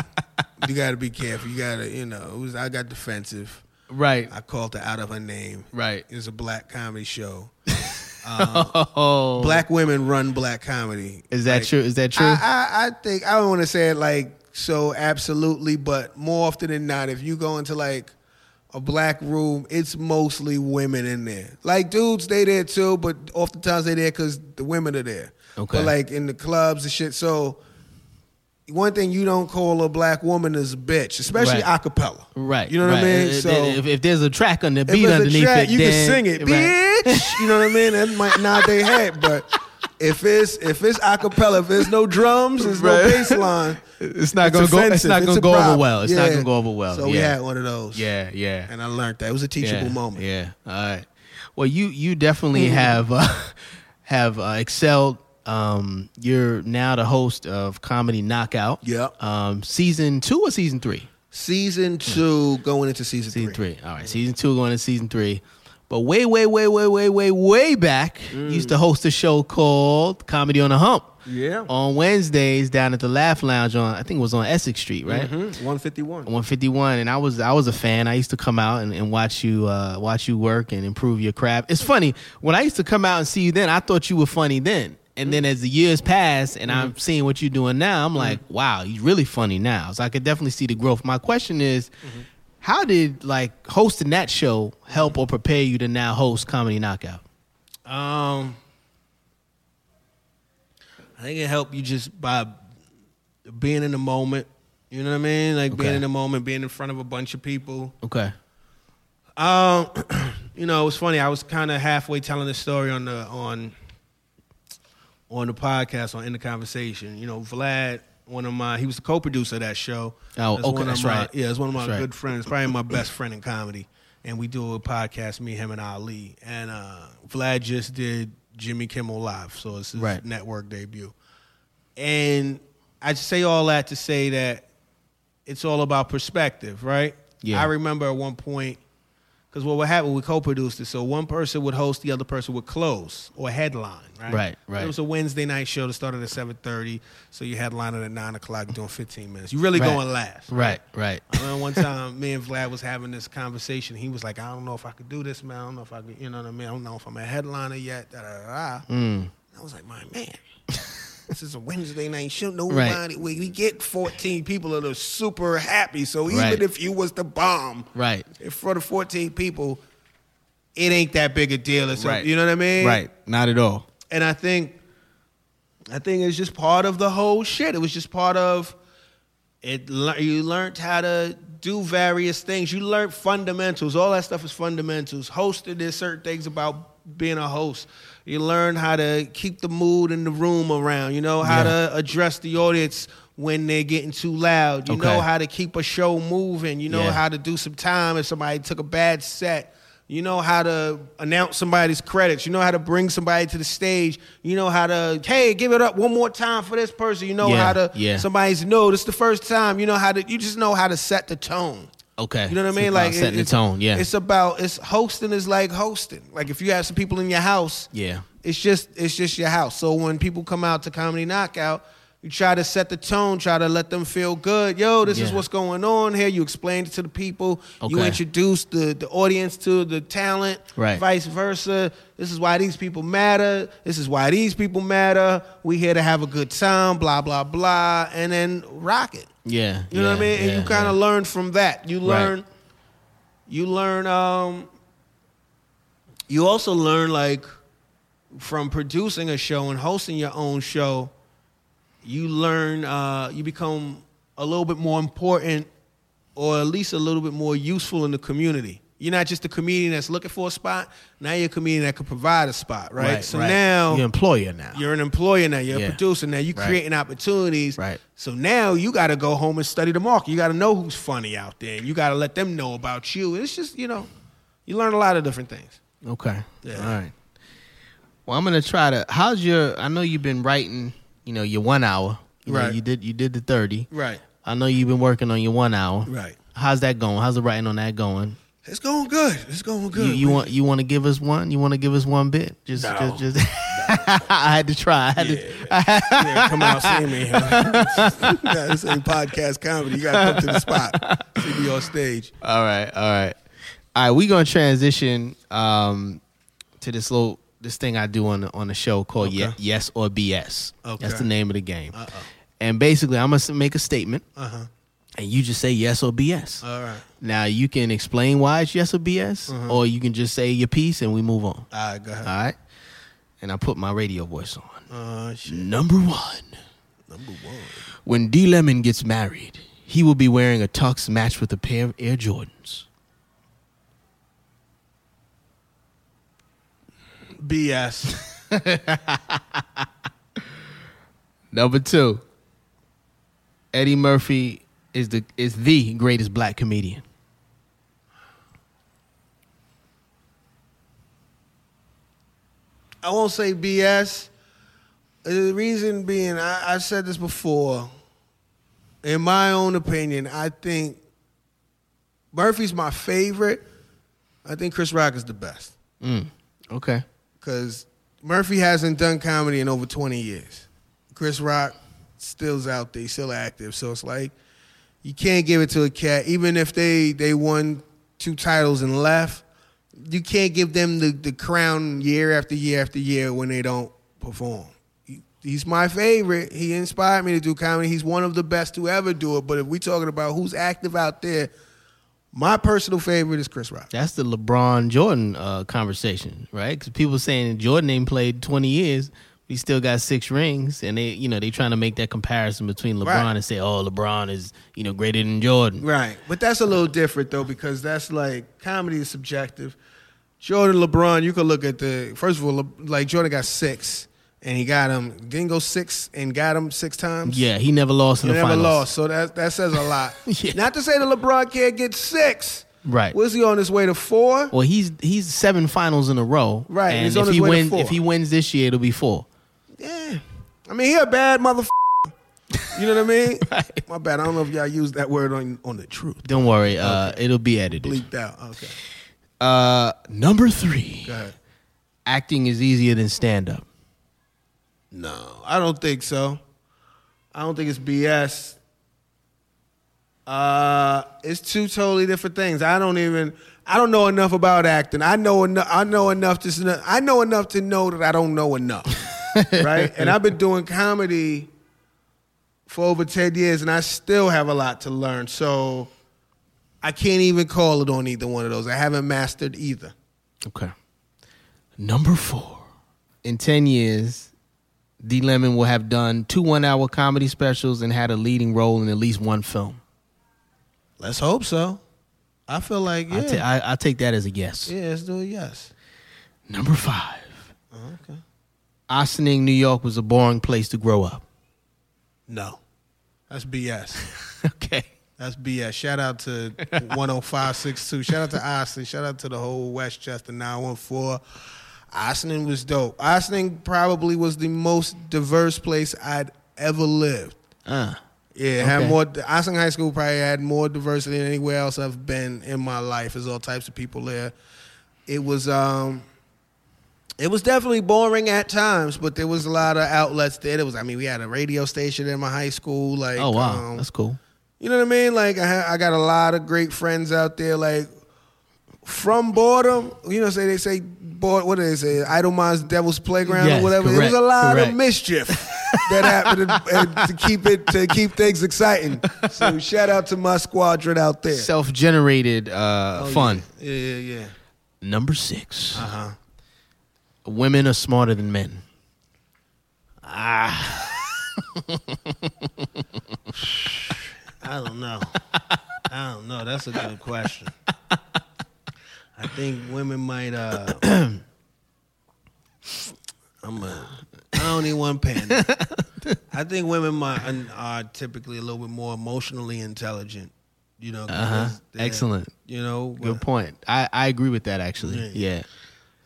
You gotta be careful. You gotta, you know, it was, I got defensive. Right. I called her out of her name. Right. It was a black comedy show. Um, oh. Black women run black comedy. Is that Like, true? Is that true? I, I, I think I don't want to say it like so absolutely, but more often than not, if you go into like a black room, it's mostly women in there. Like dudes, they there too, but oftentimes they there because the women are there. Okay. But like in the clubs and shit, so one thing you don't call a black woman is a bitch, especially Right. acapella. right. You know what right. I mean? If, So if, if there's a track on the beat underneath track, it, you then, can sing it, right. bitch. You know what I mean? That might nod their head, but if it's if it's acapella, if there's no drums, there's Right. no bass line. It's not gonna go. It's offensive. not gonna a go over problem. well. It's not Yeah. gonna go over well. So yeah. we had one of those. Yeah, yeah. and I learned that it was a teachable yeah, moment. Yeah. All right. Well, you you definitely have uh, have uh, excelled. Um, you're now the host of Comedy Knockout. Yep. Um, season two or season three? Season two going into season, Season three. three. All right. Season two going to season three. But way, way, way, way, way, way, way back, you used to host a show called Comedy on the Hump. Yeah. On Wednesdays down at the Laugh Lounge on I think it was on Essex Street, right? Mm-hmm. One fifty one. 151 and I was I was a fan. I used to come out and, and watch you uh, watch you work and improve your craft. It's funny when I used to come out and see you then. I thought you were funny then, and then as the years pass and I'm seeing what you're doing now, I'm like, wow, you're really funny now. So I could definitely see the growth. My question is, how did like hosting that show help or prepare you to now host Comedy Knockout? Um, I think it helped you just by being in the moment. You know what I mean? Like being in the moment, being in front of a bunch of people. Okay. Um, you know, it was funny. I was kind of halfway telling the story on the on on the podcast on in the conversation. You know, Vlad, one of my he was the co-producer of that show. Oh, okay, one that's my, right. Yeah, it's one of my That's right. good friends, probably my best friend in comedy. And we do a podcast, me, him, and Ali. And uh, Vlad just did Jimmy Kimmel Live, so it's his Right. network debut. And I say all that to say that it's all about perspective, right? Yeah. I remember at one point, because what would happen, we co-produced it, so one person would host, the other person would close or headline, right? Right, right. It was a Wednesday night show that started at seven thirty, so you headline it at nine o'clock, doing fifteen minutes. You really Right. going last, Right. Right. I remember one time me and Vlad was having this conversation. He was like, I don't know if I could do this, man. I don't know if I could, you know what I mean? I don't know if I'm a headliner yet. Da, da, da, da. Mm. I was like, my man, this is a Wednesday night show. Nobody, we, we get 14 people that are super happy. So even Right. if you was the bomb, Right. in front of 14 people, it ain't that big a deal. Right. you know what I mean? Right. Not at all. and I think I think it's just part of the whole shit. It was just part of it. You learned how to do various things. You learned fundamentals. All that stuff is fundamentals. Hosting, there's certain things about being a host. You learn how to keep the mood in the room around. You know how Yeah. to address the audience when they're getting too loud. You Okay. know how to keep a show moving. You know Yeah. how to do some time if somebody took a bad set. You know how to announce somebody's credits. You know how to bring somebody to the stage. You know how to, hey, give it up one more time for this person. You know Yeah, how to, yeah. somebody's, no, this is the first time. You know how to, you just know how to set the tone. Okay. You know what I mean? about Like setting the it's- tone, yeah. It's about it's hosting is like hosting. Like if you have some people in your house, Yeah. it's just it's just your house. So when people come out to comedy knockout, you try to set the tone, try to let them feel good. Yo, this is what's going on here. You explain it to the people. You introduce the the audience to the talent. Right. Vice versa. This is why these people matter. This is why these people matter. We here to have a good time. Blah blah blah, and then rock it. Yeah. You know what I mean? And yeah, you kind of yeah. learn from that. You Right. learn. You learn. Um. You also learn like from producing a show and hosting your own show. You learn. Uh, you become a little bit more important, or at least a little bit more useful in the community. You're not just a comedian that's looking for a spot. Now you're a comedian that can provide a spot, right? right so now you're an employer now. you're an employer now. You're Yeah. a producer now. You're Right. creating opportunities. Right. So now you got to go home and study the market. You got to know who's funny out there. And you got to let them know about you. It's just you know, you learn a lot of different things. Okay. Yeah. All right. Well, I'm gonna try to. How's your? I know you've been writing. You know, your one hour. You know, Right. you did. You did the thirty. Right. I know you've been working on your one hour. Right. How's that going? How's the writing on that going? It's going good. It's going good. You, you want you want to give us one? You want to give us one bit? Just No. just just. I had to try. I had to, yeah, come out see me. yeah, this ain't podcast comedy. You got to come to the spot. See me on stage. All right, all right, all right. We gonna transition um, to this little this thing I do on the, on the show called Okay. Ye- Yes or BS. Okay. That's the name of the game. Uh-oh. And basically, I'm gonna make a statement, Uh huh. And you just say yes or BS. All right. now you can explain why it's yes or BS, Uh-huh. or you can just say your piece and we move on. All right. Go ahead. All right. And I put my radio voice on. Uh, shit. Number one. Number one. When D Lemon gets married, he will be wearing a tux matched with a pair of Air Jordans. BS. Number two, Eddie Murphy is the is the greatest black comedian. I won't say BS. The reason being, I, I said this before. In my own opinion, I think Murphy's my favorite. I think Chris Rock is the best Mm, okay. because Murphy hasn't done comedy in over 20 years. Chris Rock still's out there, still active. So it's like you can't give it to a cat, even if they they won two titles and left. You can't give them the, the crown year after year after year when they don't perform. He- He's my favorite. He inspired me to do comedy. He's one of the best to ever do it. But if we're talking about who's active out there, my personal favorite is Chris Rock. That's the LeBron Jordan uh, conversation, right? Because people saying Jordan ain't played twenty years, he still got six rings, and they, you know, they trying to make that comparison between LeBron Right. and say, oh, LeBron is, you know, greater than Jordan. Right. But that's a little different though, because that's like comedy is subjective. Jordan LeBron, you could look at the first of all, Le- like Jordan got six, and he got him didn't go six and got him six times. Yeah, he never lost in he the never finals. lost. So that that says a lot. Yeah. Not to say that LeBron can't get six. Right. Was he on his way to four? Well, he's he's seven finals in a row. Right, And if he way to wins, four. if he wins this year, it'll be four. Yeah. I mean, he a bad motherfucker. You know what I mean? Right. My bad. I don't know if y'all use that word on on the truth. Don't worry, uh, it'll be edited. Bleeped out. Okay. Uh, number three, Go ahead. acting is easier than stand up. No, I don't think so. I don't think it's BS. Uh, it's two totally different things. I don't even. I don't know enough about acting. I know enough. I know enough to. I know enough to know that I don't know enough. right, and I've been doing comedy for over ten years, and I still have a lot to learn. So I can't even call it on either one of those. I haven't mastered either. Okay. Number four, in ten years, D Lemon will have done two one-hour comedy specials and had a leading role in at least one film. Let's hope so. I feel like yeah, I ta- I, I take that as a yes. yeah. Let's do a yes. Number five, oh, Okay. Ossining, New York was a boring place to grow up. No, that's BS. okay. That's BS. Shout out to 10562. Shout out to Austin. Shout out to the whole Westchester 914. Austin was dope. Austin probably was the most diverse place I'd ever lived. Uh, Yeah, had more. Austin High School probably had more diversity than anywhere else I've been in my life. There's all types of people there. It was, um, it was definitely boring at times, but there was a lot of outlets there. It was, I mean, we had a radio station in my high school. Like, Oh wow, um, that's cool. you know what I mean? Like, I, ha- I got a lot of great friends out there. Like, from boredom, you know, say they say, bored, what do they say? Idolman's Devil's Playground Yes, or whatever. Correct, was a lot correct. of mischief that happened and to keep it to keep things exciting. So shout out to my squadron out there. Self-generated uh, Oh, fun. Yeah, yeah, yeah. Number six. Uh huh. Women are smarter than men. Ah. I don't know. I don't know. That's a good question. I think women might. uh I'm a. I don't need one pen. I think women might, are typically a little bit more emotionally intelligent. You know. Uh huh. Excellent. You know. Good point. I, I agree with that actually. Yeah. Yeah.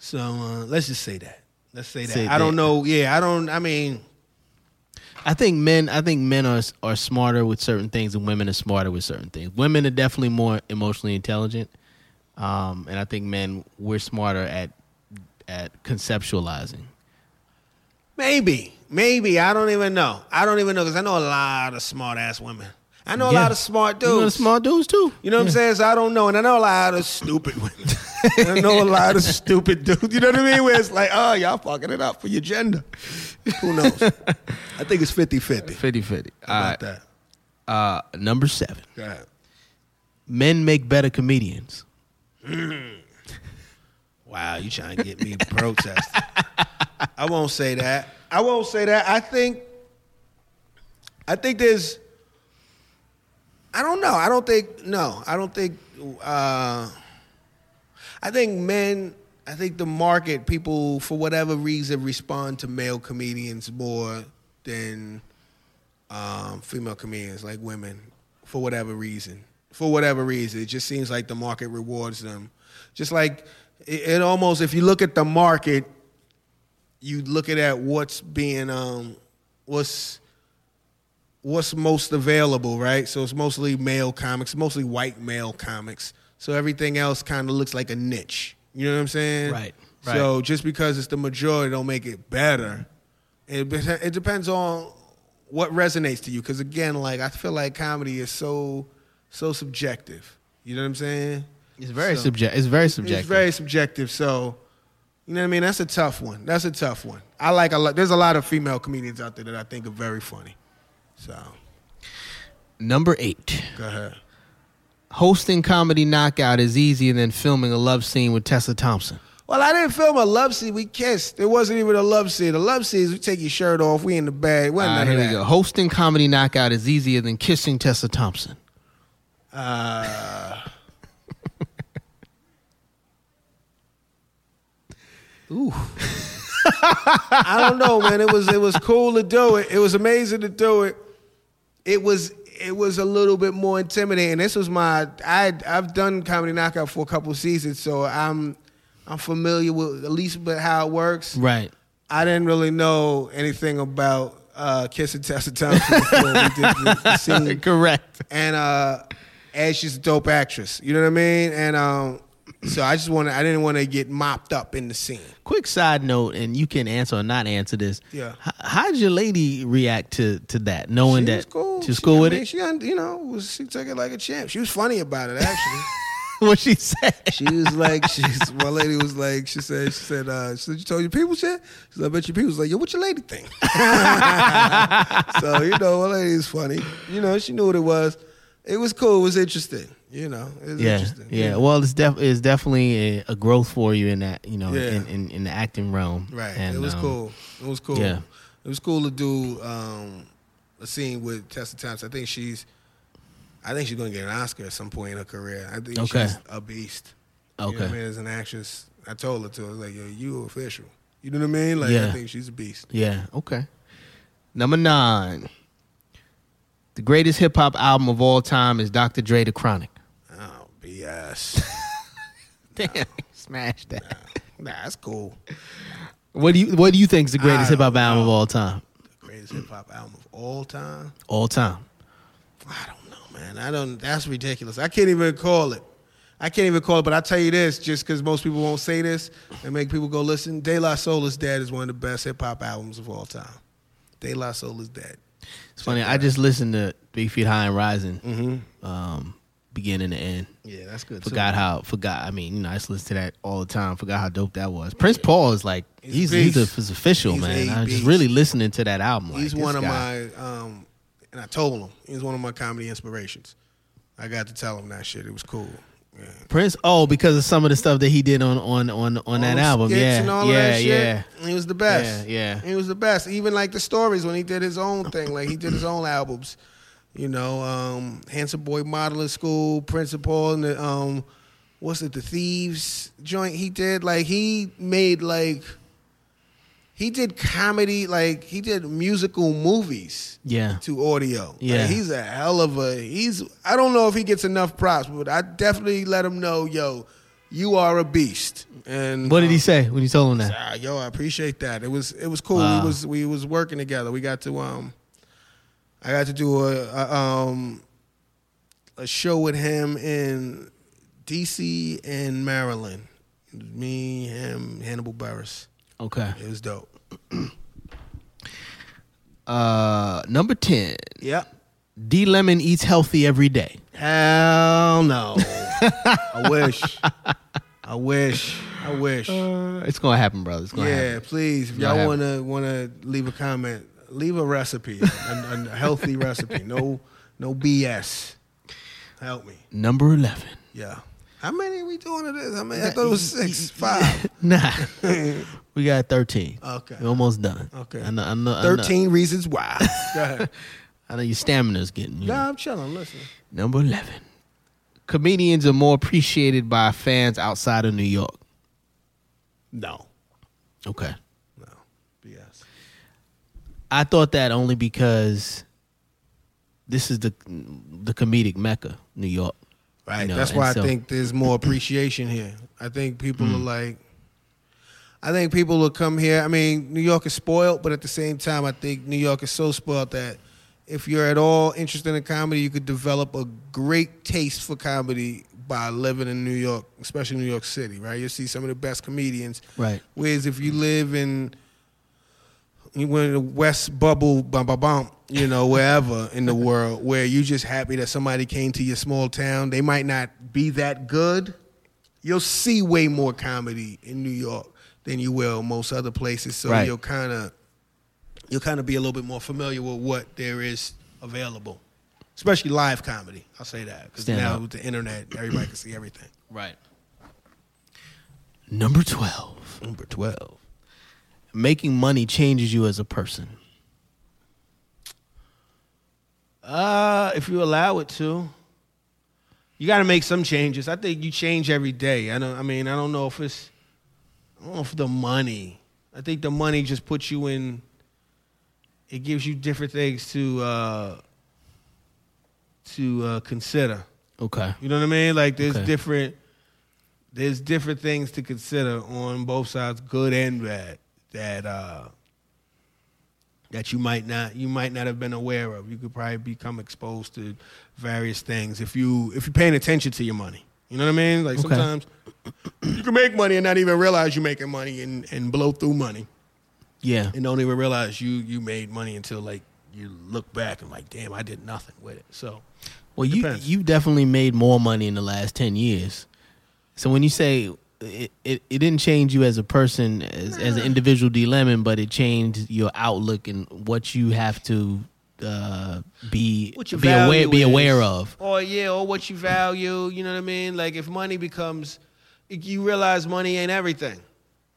So uh, let's just say that. Let's say that. Say I don't know. Yeah, I don't. I mean, I think men. I think men are are smarter with certain things, and women are smarter with certain things. Women are definitely more emotionally intelligent, um, and I think men we're smarter at at conceptualizing. maybe, maybe. I don't even know. I don't even know because I know a lot of smart ass women. I know a Yeah. lot of smart You dudes. know smart dudes too. You know what I'm saying? So I don't know. And I know a lot of stupid women. I know a lot of stupid dudes. You know what I mean? Where it's like, oh, y'all fucking it up for your gender. Who knows? I think it's 50 50. 50 50. All About right. that. Uh, number seven. Go ahead. Men make better comedians. Wow, you trying to get me protested. I won't say that. I won't say that. I think I think there's I don't know. I don't think no. I don't think uh I think men I think the market people for whatever reason respond to male comedians more than um, female comedians like women for whatever reason. For whatever reason, it just seems like the market rewards them. Just like it, it almost, if you look at the market, you look at at what's being, um, what's what's most available, right? So it's mostly male comics, mostly white male comics. So everything else kind of looks like a niche. You know what I'm saying? Right, right. So just because it's the majority, don't make it better. It it depends on what resonates to you. Because again, like I feel like comedy is so so subjective. You know what I'm saying? It's very So- subject. It's very subjective. It's very subjective. So, you know what I mean? That's a tough one. That's a tough one. I like a lot. There's a lot of female comedians out there that I think are very funny. So, Number eight. go ahead. Hosting comedy knockout is easier than filming a love scene with Tessa Thompson. Well, I didn't film a love scene. We kissed. It wasn't even a love scene. The love scene is we take your shirt off. We in the bed. Wasn't All right, none here we go. Hosting comedy knockout is easier than kissing Tessa Thompson. Uh, Ooh. I don't know, man. It was it was cool to do it. It was amazing to do it. It was it was a little bit more intimidating. This was my I I've done comedy knockout for a couple seasons, so I'm I'm familiar with at least with how it works. Right. I didn't really know anything about uh, kissing Tessa Thompson before we did the, the scene. Correct. and uh and she's a dope actress. You know what I mean? And um so I just want to I didn't want to get mopped up in the scene. Quick side note, and you can answer or not answer this. Yeah. H- how did your lady react to to that, knowing she that was cool. she was She- cool I with mean, it? She you know, was she took it like a champ. She was funny about it actually. what she said? she was like she's my lady was like she said she said uh she said you told your people shit? She said, I bet your people was like, yo, what your lady think? so, you know, my lady is funny. You know, she knew what it was. It was cool, it was interesting. You know, Yeah, interesting. yeah. Well, it's def- it's definitely a, a growth for you in that, you know, Yeah. in, in, in the acting realm. Right. And, it was um, cool. It was cool. yeah. It was cool to do um, a scene with Tessa Thompson. I think she's I think she's gonna get an Oscar at some point in her career. I think Okay. she's a beast. You know Okay. I mean? As an actress. I told her to. I was like, yo, you official. You know what I mean? Like Yeah. I think she's a beast. Yeah. Okay. Number nine. The greatest hip hop album of all time is Dr. Dre The Chronic. BS. Damn, smash that. nah, that's cool. What do you What do you think is the greatest hip hop album of all time? The greatest hip hop album of all time. All time. I don't know, man. I don't. That's ridiculous. I can't even call it. I can't even call it. But I tell you this, just because most people won't say this and make people go listen. De La Soul is Dead is one of the best hip hop albums of all time. De La Soul is Dead. It's funny. I just listened to Big Feet High and Rising, um, beginning to end. Yeah, that's good. too. Forgot how. Forgot. I mean, you know, I just listen to that all the time. Forgot how dope that was. Prince Paul is like He's he's a he's, a, he's official He's man. I'm just really listening to that album. He's this one of guy- my, um, and I told him he's one of my comedy inspirations. I got to tell him that shit. It was cool. Yeah. Prince. Oh, because of some of the stuff that he did on on on on that All the album. Yeah, and all yeah, that yeah. He was the best. Yeah, yeah. He was the best. Even like the stories when he did his own thing, like he did his own albums. You know, um, Handsome Boy Modeling School, Principal, and the um, what's it, the Thieves joint he did. Like he made like he did comedy, like he did musical movies Yeah. to audio. Like, Yeah. he's a hell of a he's I don't know if he gets enough props, but I definitely let him know, yo, you are a beast. And What did he um, say when you told him that? Ah, yo, I appreciate that. It was it was cool. Wow. We was we was working together. We got to um, I got to do a, a um, a show with him in D.C. and Maryland. Me, him, Hannibal Buress. Okay. It was dope. Uh, number ten. Yep. D Lemon eats healthy every day. Hell no. I wish. I wish. I wish. Uh, it's gonna happen, brother. It's gonna yeah, happen. please. If y'all wanna wanna leave a comment, leave a recipe, a, a healthy recipe. No, no BS. Help me. Number eleven. Yeah. How many are we doing of this? I mean, I thought it was six, five. Nah, we got thirteen. Okay. We're almost done. Okay. I know. I know. I know- Thirteen reasons why. Go ahead. I know your stamina's getting. You know. Nah, I'm chilling. Listen. Number eleven. Comedians are more appreciated by fans outside of New York. No. Okay. I thought that only because this is the the comedic mecca, New York. Right. You know, That's and why so- I think there's more appreciation here. I think people Hmm. are like, I think people will come here. I mean, New York is spoiled, but at the same time, I think New York is so spoiled that if you're at all interested in comedy, you could develop a great taste for comedy by living in New York, especially New York City, right? You'll see some of the best comedians. Right. Whereas if you live in you went in the West Bubble, bum, bum, bum, you know, wherever in the world, where you just happy that somebody came to your small town. They might not be that good. You'll see way more comedy in New York than you will most other places. So Right. you'll kind of you'll kind of be a little bit more familiar with what there is available, especially live comedy. I'll say that because now up. with the internet, everybody can see everything. Right. Number twelve. Number twelve. Making money changes you as a person. Uh, if you allow it to, you got to make some changes. I think you change every day. I don't. I mean, I don't know if it's. I don't know if the money. I think the money just puts you in. It gives you different things to uh, to uh, consider. Okay. You know what I mean? Like there's Okay. different there's different things to consider on both sides, good and bad, that uh that you might not you might not have been aware of. You could probably become exposed to various things if you if you're paying attention to your money. You know what I mean? Like Okay. sometimes you can make money and not even realize you're making money and, and blow through money Yeah. and don't even realize you you made money until like you look back and like, damn, I did nothing with it. So Well, you Depends. you definitely made more money in the last ten years. So when you say it, it, it didn't change you as a person, as, as an individual D Lemon, but it changed your outlook and what you have to uh, be be aware be is. aware of. or yeah, or what you value. You know what I mean? Like if money becomes, you realize money ain't everything.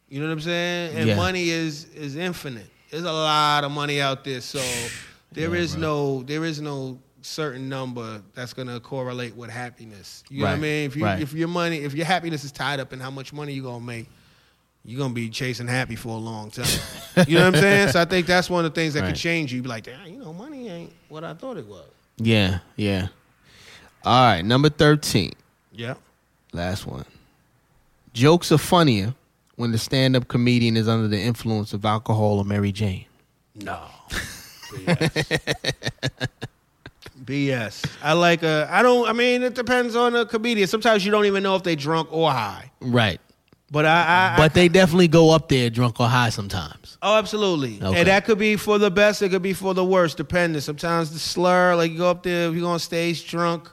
You know what I'm saying? And Yeah. money is is infinite. There's a lot of money out there, so there is no there is no certain number that's gonna correlate with happiness. You know what I mean? If you right. if your money if your happiness is tied up in how much money you're gonna make. You're gonna be chasing happy for a long time. You know what I'm saying? So I think that's one of the things that Right. could change you. You Be like, damn, you know, money ain't what I thought it was. Yeah, yeah. All right, number thirteen, Yeah. last one. Jokes are funnier when the stand-up comedian is under the influence of alcohol or Mary Jane. No. BS. BS. I like a. I don't. I mean, it depends on the comedian. Sometimes you don't even know if they drunk or high. Right. But I. I But I, they definitely go up there drunk or high sometimes. oh, absolutely. Okay. And that could be for the best. It could be for the worst, depending. Sometimes the slur, like you go up there, if you go on stage drunk,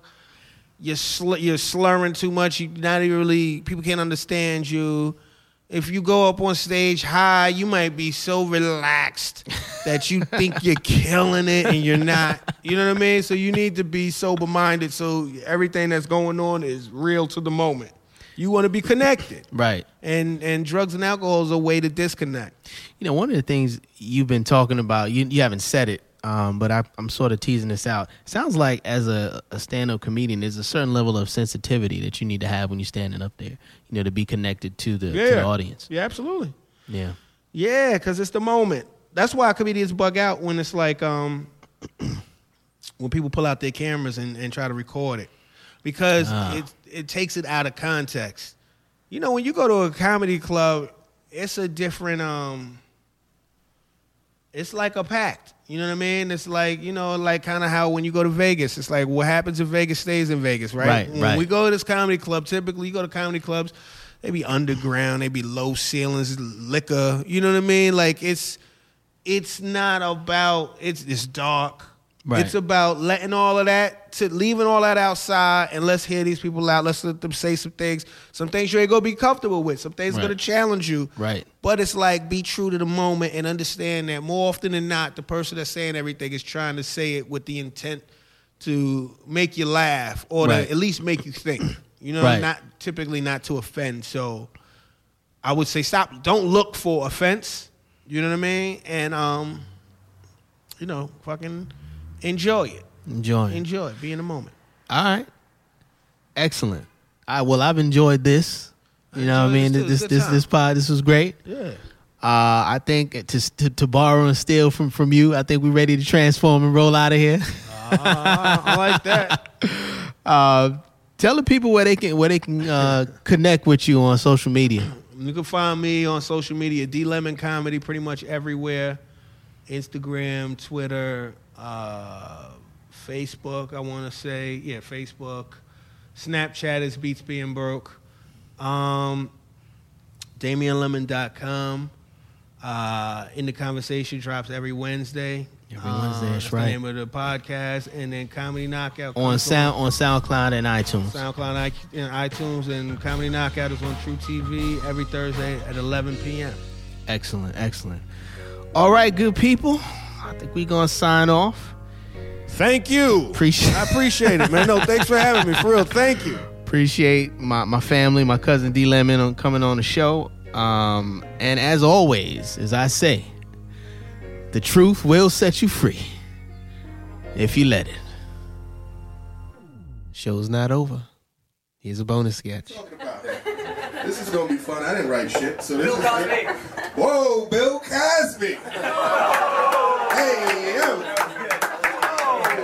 you're sl- you're slurring too much. You not even really. People can't understand you. If you go up on stage high, you might be so relaxed that you think you're killing it and you're not. You know what I mean? So you need to be sober minded so everything that's going on is real to the moment. You want to be connected. Right. And and drugs and alcohol is a way to disconnect. You know, one of the things you've been talking about, you you haven't said it, um, but I, I'm sort of teasing this out. sounds like as a, a stand-up comedian, there's a certain level of sensitivity that you need to have when you're standing up there. You know, to be connected to the, to the audience. Yeah, absolutely. Yeah. Yeah, because it's the moment. That's why comedians bug out when it's like um, when people pull out their cameras and, and try to record it because Ah. it it takes it out of context. You know, when you go to a comedy club, it's a different um. It's like a pact. You know what I mean? It's like you know, like kind of how when you go to Vegas, it's like what happens in Vegas stays in Vegas, right? Right, when right. we go to this comedy club, typically you go to comedy clubs, they be underground, they be low ceilings, liquor. You know what I mean? Like it's it's not about it's it's dark. Right. It's about letting all of that to leaving all that outside and let's hear these people out. Let's let them say some things. Some things you ain't gonna be comfortable with. Some things Right. gonna challenge you. Right. But it's like be true to the moment and understand that more often than not, the person that's saying everything is trying to say it with the intent to make you laugh or Right. to at least make you think. You know, Right. not typically not to offend. So I would say stop. Don't look for offense. You know what I mean? And um, you know, fucking enjoy it. Enjoying. Enjoy it. Be in the moment. All right. Excellent. Right, well, I've enjoyed this. You know what I mean? this. This this this pod this was great. Yeah. Uh, I think to, to to borrow and steal from from you, I think we're ready to transform and roll out of here. Uh, I like that. Uh, tell the people where they can where they can uh, connect with you on social media. You can find me on social media, D Lemon Comedy, pretty much everywhere. Instagram, Twitter, uh, Facebook. I want to say, yeah, Facebook. Snapchat is Beats Being Broke. Um, DamienLemon.com. Uh, in the conversation drops every Wednesday. Every Wednesday, Uh, that's the right. name of the podcast, and then Comedy Knockout On sound on SoundCloud and iTunes. SoundCloud, and iTunes, and Comedy Knockout is on truTV every Thursday at 11 p.m. Excellent, excellent. All right, good people. I think we're gonna sign off. Thank you. Appreciate I appreciate it, man. No, thanks for having me. For real, thank you. appreciate my, my family, my cousin D Lemon on coming on the show. Um, and as always, as I say, the truth will set you free if you let it. Show's not over. Here's a bonus sketch. Is gonna be fun. I didn't write shit. So this Bill Cosby. Whoa, Bill Cosby. hey, yo.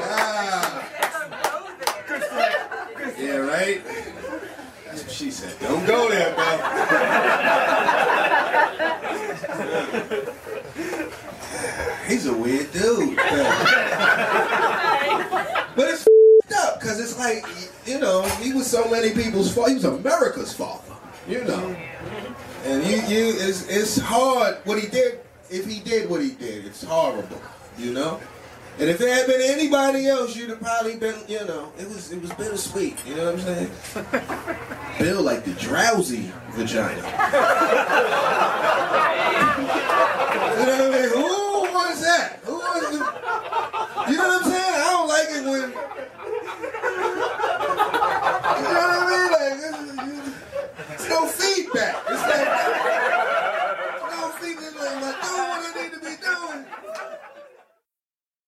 Ah. Yeah, right. That's what she said. Don't go there, Bill. He's a weird dude. But it's f***ed up because it's like, you know, he was so many people's father. He was America's father, you know. And you, you, it's, it's hard what he did. If he did what he did, it's horrible. You know. And if there had been anybody else, you'd have probably been, you know, it was it was bittersweet. You know what I'm saying? Bill like the drowsy vagina. you know what I mean? Who wants that? Who wants the, You know what I'm saying? I don't like it when. You know what I mean? no feedback. It's like,